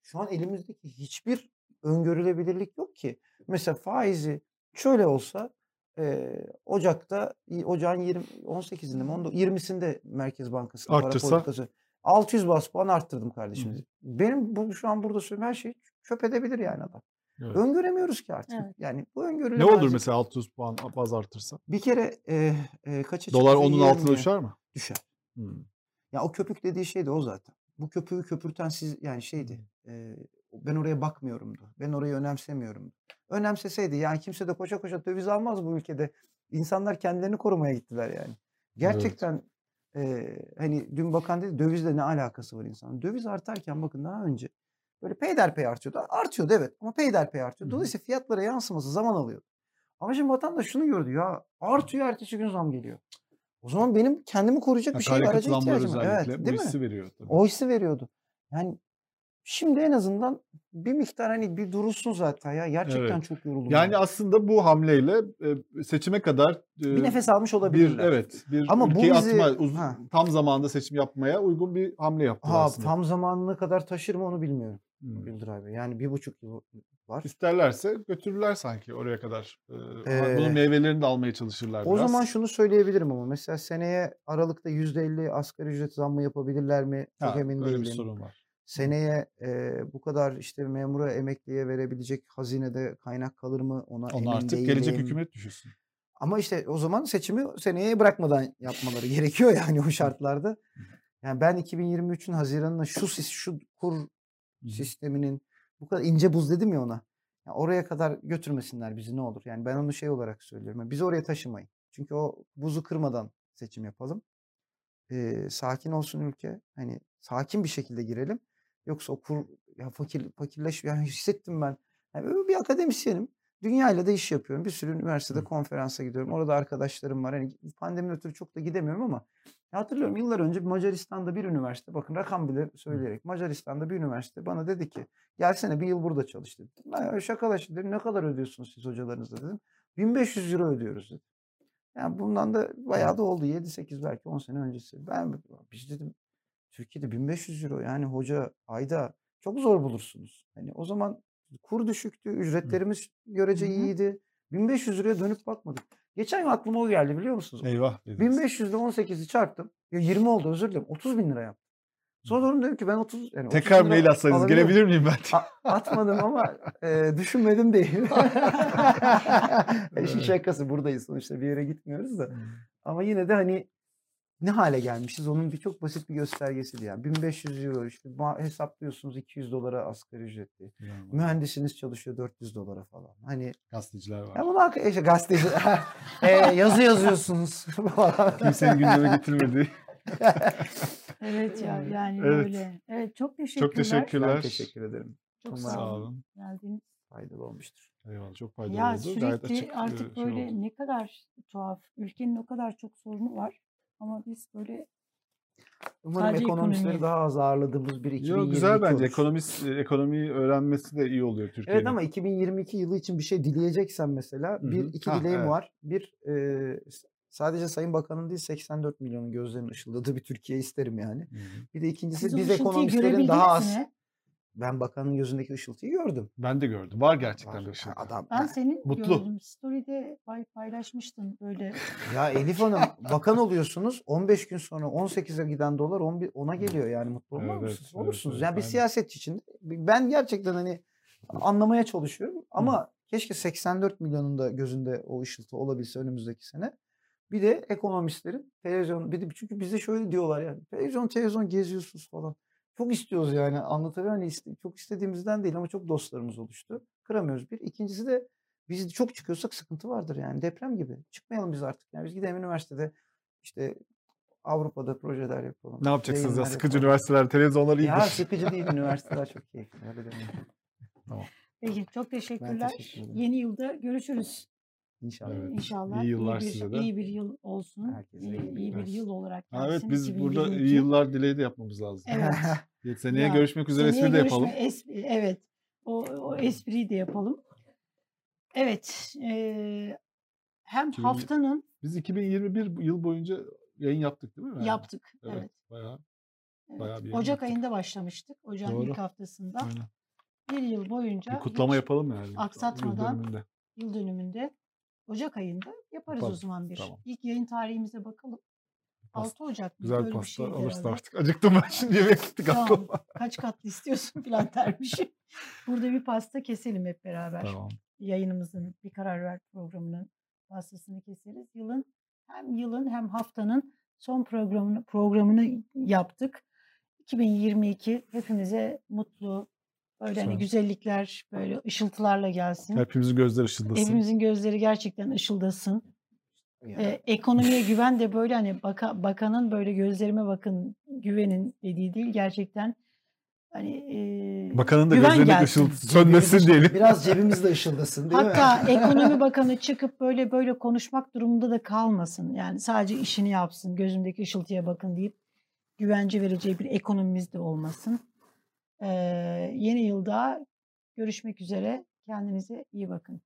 Şu an elimizdeki hiçbir öngörülebilirlik yok ki. Mesela faizi şöyle olsa e, Ocak'ta Ocağın 20, 18'inde mi 19 20'sinde Merkez Bankası'nın para politikası 600 bas puan arttırdım kardeşim. hı. Benim bu şu an burada söylediğim her şeyi çöp edebilir yani adam. Evet. Öngöremiyoruz ki artık. Evet. Yani bu Ne öngörülemezlik. olur mesela 600 puan baz artırsa? Bir kere e, e, kaça Dolar onun altına 20'ye düşer mi? Düşer. Hmm. Ya o köpük dediği şey de o zaten. Bu köpüğü köpürten siz yani şeydi. e, ben oraya bakmıyorumdu. Ben orayı önemsemiyorumdu. Önemseseydi yani kimse de koşa koşa döviz almaz bu ülkede. İnsanlar kendilerini korumaya gittiler yani. Gerçekten e, hani dün bakan dedi dövizle ne alakası var insanın? Döviz artarken bakın daha önce böyle peyderpey artıyordu. Artıyordu evet ama peyderpey hı. Dolayısıyla fiyatlara yansıması zaman alıyordu. Ama şimdi vatandaş şunu gördü ya artıyor ertesi gün zam geliyor. O zaman benim kendimi koruyacak bir şey araca ihtiyacım var. Evet, bu değil mi? hissi veriyor tabii. O hissi veriyordu. Yani şimdi en azından bir miktar hani bir durulsun zaten ya. Gerçekten Evet. çok yoruldum. Yani ya. aslında bu hamleyle e, seçime kadar bir e, nefes almış bir olabilirler. evet bir Ama bu bizi- atma uz- Ha. tam zamanda seçim yapmaya uygun bir hamle yaptılar Ha, aslında. tam zamanına kadar taşır mı onu bilmiyorum. Hmm. Yıldıray Bey. Yani bir buçuk yıl var. İsterlerse götürürler sanki oraya kadar. Ee, Ee, bunun meyvelerini de almaya çalışırlar O biraz. zaman şunu söyleyebilirim ama mesela seneye Aralık'ta %50 asgari ücret zammı yapabilirler mi? Çok Ha, emin öyle değilim. bir sorun var. Seneye e, bu kadar işte memura emekliye verebilecek hazinede kaynak kalır mı ona Onu emin artık değilim. gelecek hükümet düşünsün. Ama işte o zaman seçimi seneye bırakmadan yapmaları *laughs* gerekiyor yani o şartlarda. Yani ben 2023'ün Haziran'ına şu şu kur sisteminin bu kadar ince buz dedim ya ona. Ya oraya kadar götürmesinler bizi ne olur. Yani ben onu şey olarak söylüyorum. Yani bizi oraya taşımayın. Çünkü o buzu kırmadan seçim yapalım. Ee, sakin olsun ülke. Hani sakin bir şekilde girelim. Yoksa o kur ya fakir fakirleş yani hissettim ben. Yani bir akademisyenim. Dünyayla da iş yapıyorum. Bir sürü üniversitede Hı. konferansa gidiyorum. Orada arkadaşlarım var. Hani pandemiden ötürü çok da gidemiyorum ama hatırlıyorum yıllar önce Macaristan'da bir üniversite bakın rakam bile söyleyerek Macaristan'da bir üniversite bana dedi ki gelsene bir yıl burada çalış dedi. Ben şakalaş dedim ne kadar ödüyorsunuz siz hocalarınızla dedim. 1500 euro ödüyoruz dedi. Yani bundan da bayağı da oldu 7-8 belki 10 sene öncesi. Ben biz dedim Türkiye'de 1500 euro yani hoca ayda çok zor bulursunuz. Hani o zaman kur düşüktü, ücretlerimiz görece Hı hı. iyiydi. 1500 liraya dönüp bakmadık. Geçen gün aklıma o geldi biliyor musunuz? Eyvah dediniz. 1500 ile 18'i çarptım. Ya 20 oldu özür dilerim. 30 bin lira yaptım. Sonra dönüp dedim ki ben 30 yani 30 Tekrar bin mail lira atsanız gelebilir miyim ben? A- atmadım ama e, düşünmedim değil. *laughs* İşin şakası buradayız sonuçta bir yere gitmiyoruz da. Ama yine de hani ne hale gelmişiz onun bir çok basit bir göstergesiydi yani. 1500 euro işte hesaplıyorsunuz 200 dolara asgari ücretli. İnanılmaz. Mühendisiniz çalışıyor 400 dolara falan. Hani Gazeteciler var. ya bunu hak- işte gazeteci *laughs* e, yazı yazıyorsunuz falan. *laughs* Kimsenin gündeme getirmediği. *laughs* Evet ya yani Evet. öyle. Evet çok teşekkürler. Çok teşekkürler. Ben teşekkür ederim. Çok Umarım sağ olun. Geldiniz. Faydalı olmuştur. Eyvallah çok faydalı Ya oldu. Gayet sürekli açık artık e, şey böyle oldu. ne kadar tuhaf. Ülkenin o kadar çok sorunu var. Ama biz böyle Umarım Sadece ekonomistleri ekonomiyi. daha az ağırladığımız bir 2022 Yo, güzel bence. olur. Ekonomist, e, ekonomiyi öğrenmesi de iyi oluyor Türkiye'nin. Evet ama 2022 yılı için bir şey dileyeceksen mesela Hı bir iki Ha, dileğim evet. var. Bir e, sadece Sayın Bakan'ın değil 84 milyonun gözlerinin ışıldadığı bir Türkiye isterim yani. Hı hı. Bir de ikincisi siz biz ekonomistlerin daha az. Ben bakanın gözündeki ışıltıyı gördüm. Ben de gördüm. Var gerçekten Var. Ha, ışıltı. Adam Ben senin Mutlu. gördüm. Story'de pay- paylaşmıştın böyle. ya Elif Hanım *laughs* bakan oluyorsunuz 15 gün sonra 18'e giden dolar 11 10'a geliyor yani mutlu olmaz Evet, mısınız? evet, Olursunuz. evet, yani bir aynen. siyasetçi için ben gerçekten hani anlamaya çalışıyorum ama keşke 84 milyonun da gözünde o ışıltı olabilse önümüzdeki sene. Bir de ekonomistlerin televizyon bir de çünkü bize şöyle diyorlar yani televizyon televizyon geziyorsunuz falan. Çok istiyoruz yani anlatabiliyor muyum? Hani çok istediğimizden değil ama çok dostlarımız oluştu. Kıramıyoruz bir. İkincisi de biz çok çıkıyorsak sıkıntı vardır yani deprem gibi. Çıkmayalım biz artık. Yani biz gidelim üniversitede işte Avrupa'da projeler yapalım. Ne yapacaksınız ya? Sıkıcı yapalım. üniversiteler, televizyonlar Ya iyidir. sıkıcı değil *laughs* üniversiteler çok keyifli. Öyle demeyin. Peki çok teşekkürler. teşekkür ederim. Yeni yılda görüşürüz. İnşallah. Evet. İnşallah İyi yıllar bir, size de. iyi bir yıl olsun. Herkese iyi, iyi iyi bir yıl olarak Ha, evet biz burada iyi 2022. yıllar dileği de yapmamız lazım. Evet. *laughs* Seneye Ya, görüşmek üzere Seneye espri de yapalım. espri- evet. O, o espriyi de yapalım. Evet. eee, hem 2000 haftanın Biz 2021 yıl boyunca yayın yaptık değil mi? Yani? yaptık. Evet. Evet. Bayağı. evet. bayağı bir Ocak yaptık. ayında başlamıştık. Ocağın Doğru. ilk haftasında. Aynen. Bir yıl boyunca Bir kutlama yapalım yani. Yıl aksatmadan dönümünde. yıl dönümünde Ocak ayında yaparız o Yapalım, zaman bir. tamam. İlk yayın tarihimize bakalım. Pas- 6 Ocak mı? Güzel pasta alırsın herhalde. artık. Acıktım ben şimdi *laughs* yemek gittik Tamam. aklıma. Kaç katlı istiyorsun falan dermişim. Burada bir pasta keselim hep beraber. Tamam. Yayınımızın bir karar ver programının pastasını keseriz. Yılın hem yılın hem haftanın son programını programını yaptık. 2022 hepimize mutlu, böyle hani Güzel. güzellikler, böyle ışıltılarla gelsin. Hepimizin gözleri ışıldasın. Hepimizin gözleri gerçekten ışıldasın. Yani. Ee, ekonomiye güven de böyle hani baka, bakanın böyle gözlerime bakın güvenin dediği değil gerçekten hani e, Bakanın da güven gözlerinde gelsin. ışıltı sönmesin Cebimiz- diyelim. Biraz cebimizde ışıldasın değil mi? Hatta ekonomi bakanı çıkıp böyle böyle konuşmak durumunda da kalmasın. Yani sadece işini yapsın, gözümdeki ışıltıya bakın deyip güvence vereceği bir ekonomimiz de olmasın. Yeni yılda görüşmek üzere. Kendinize iyi bakın.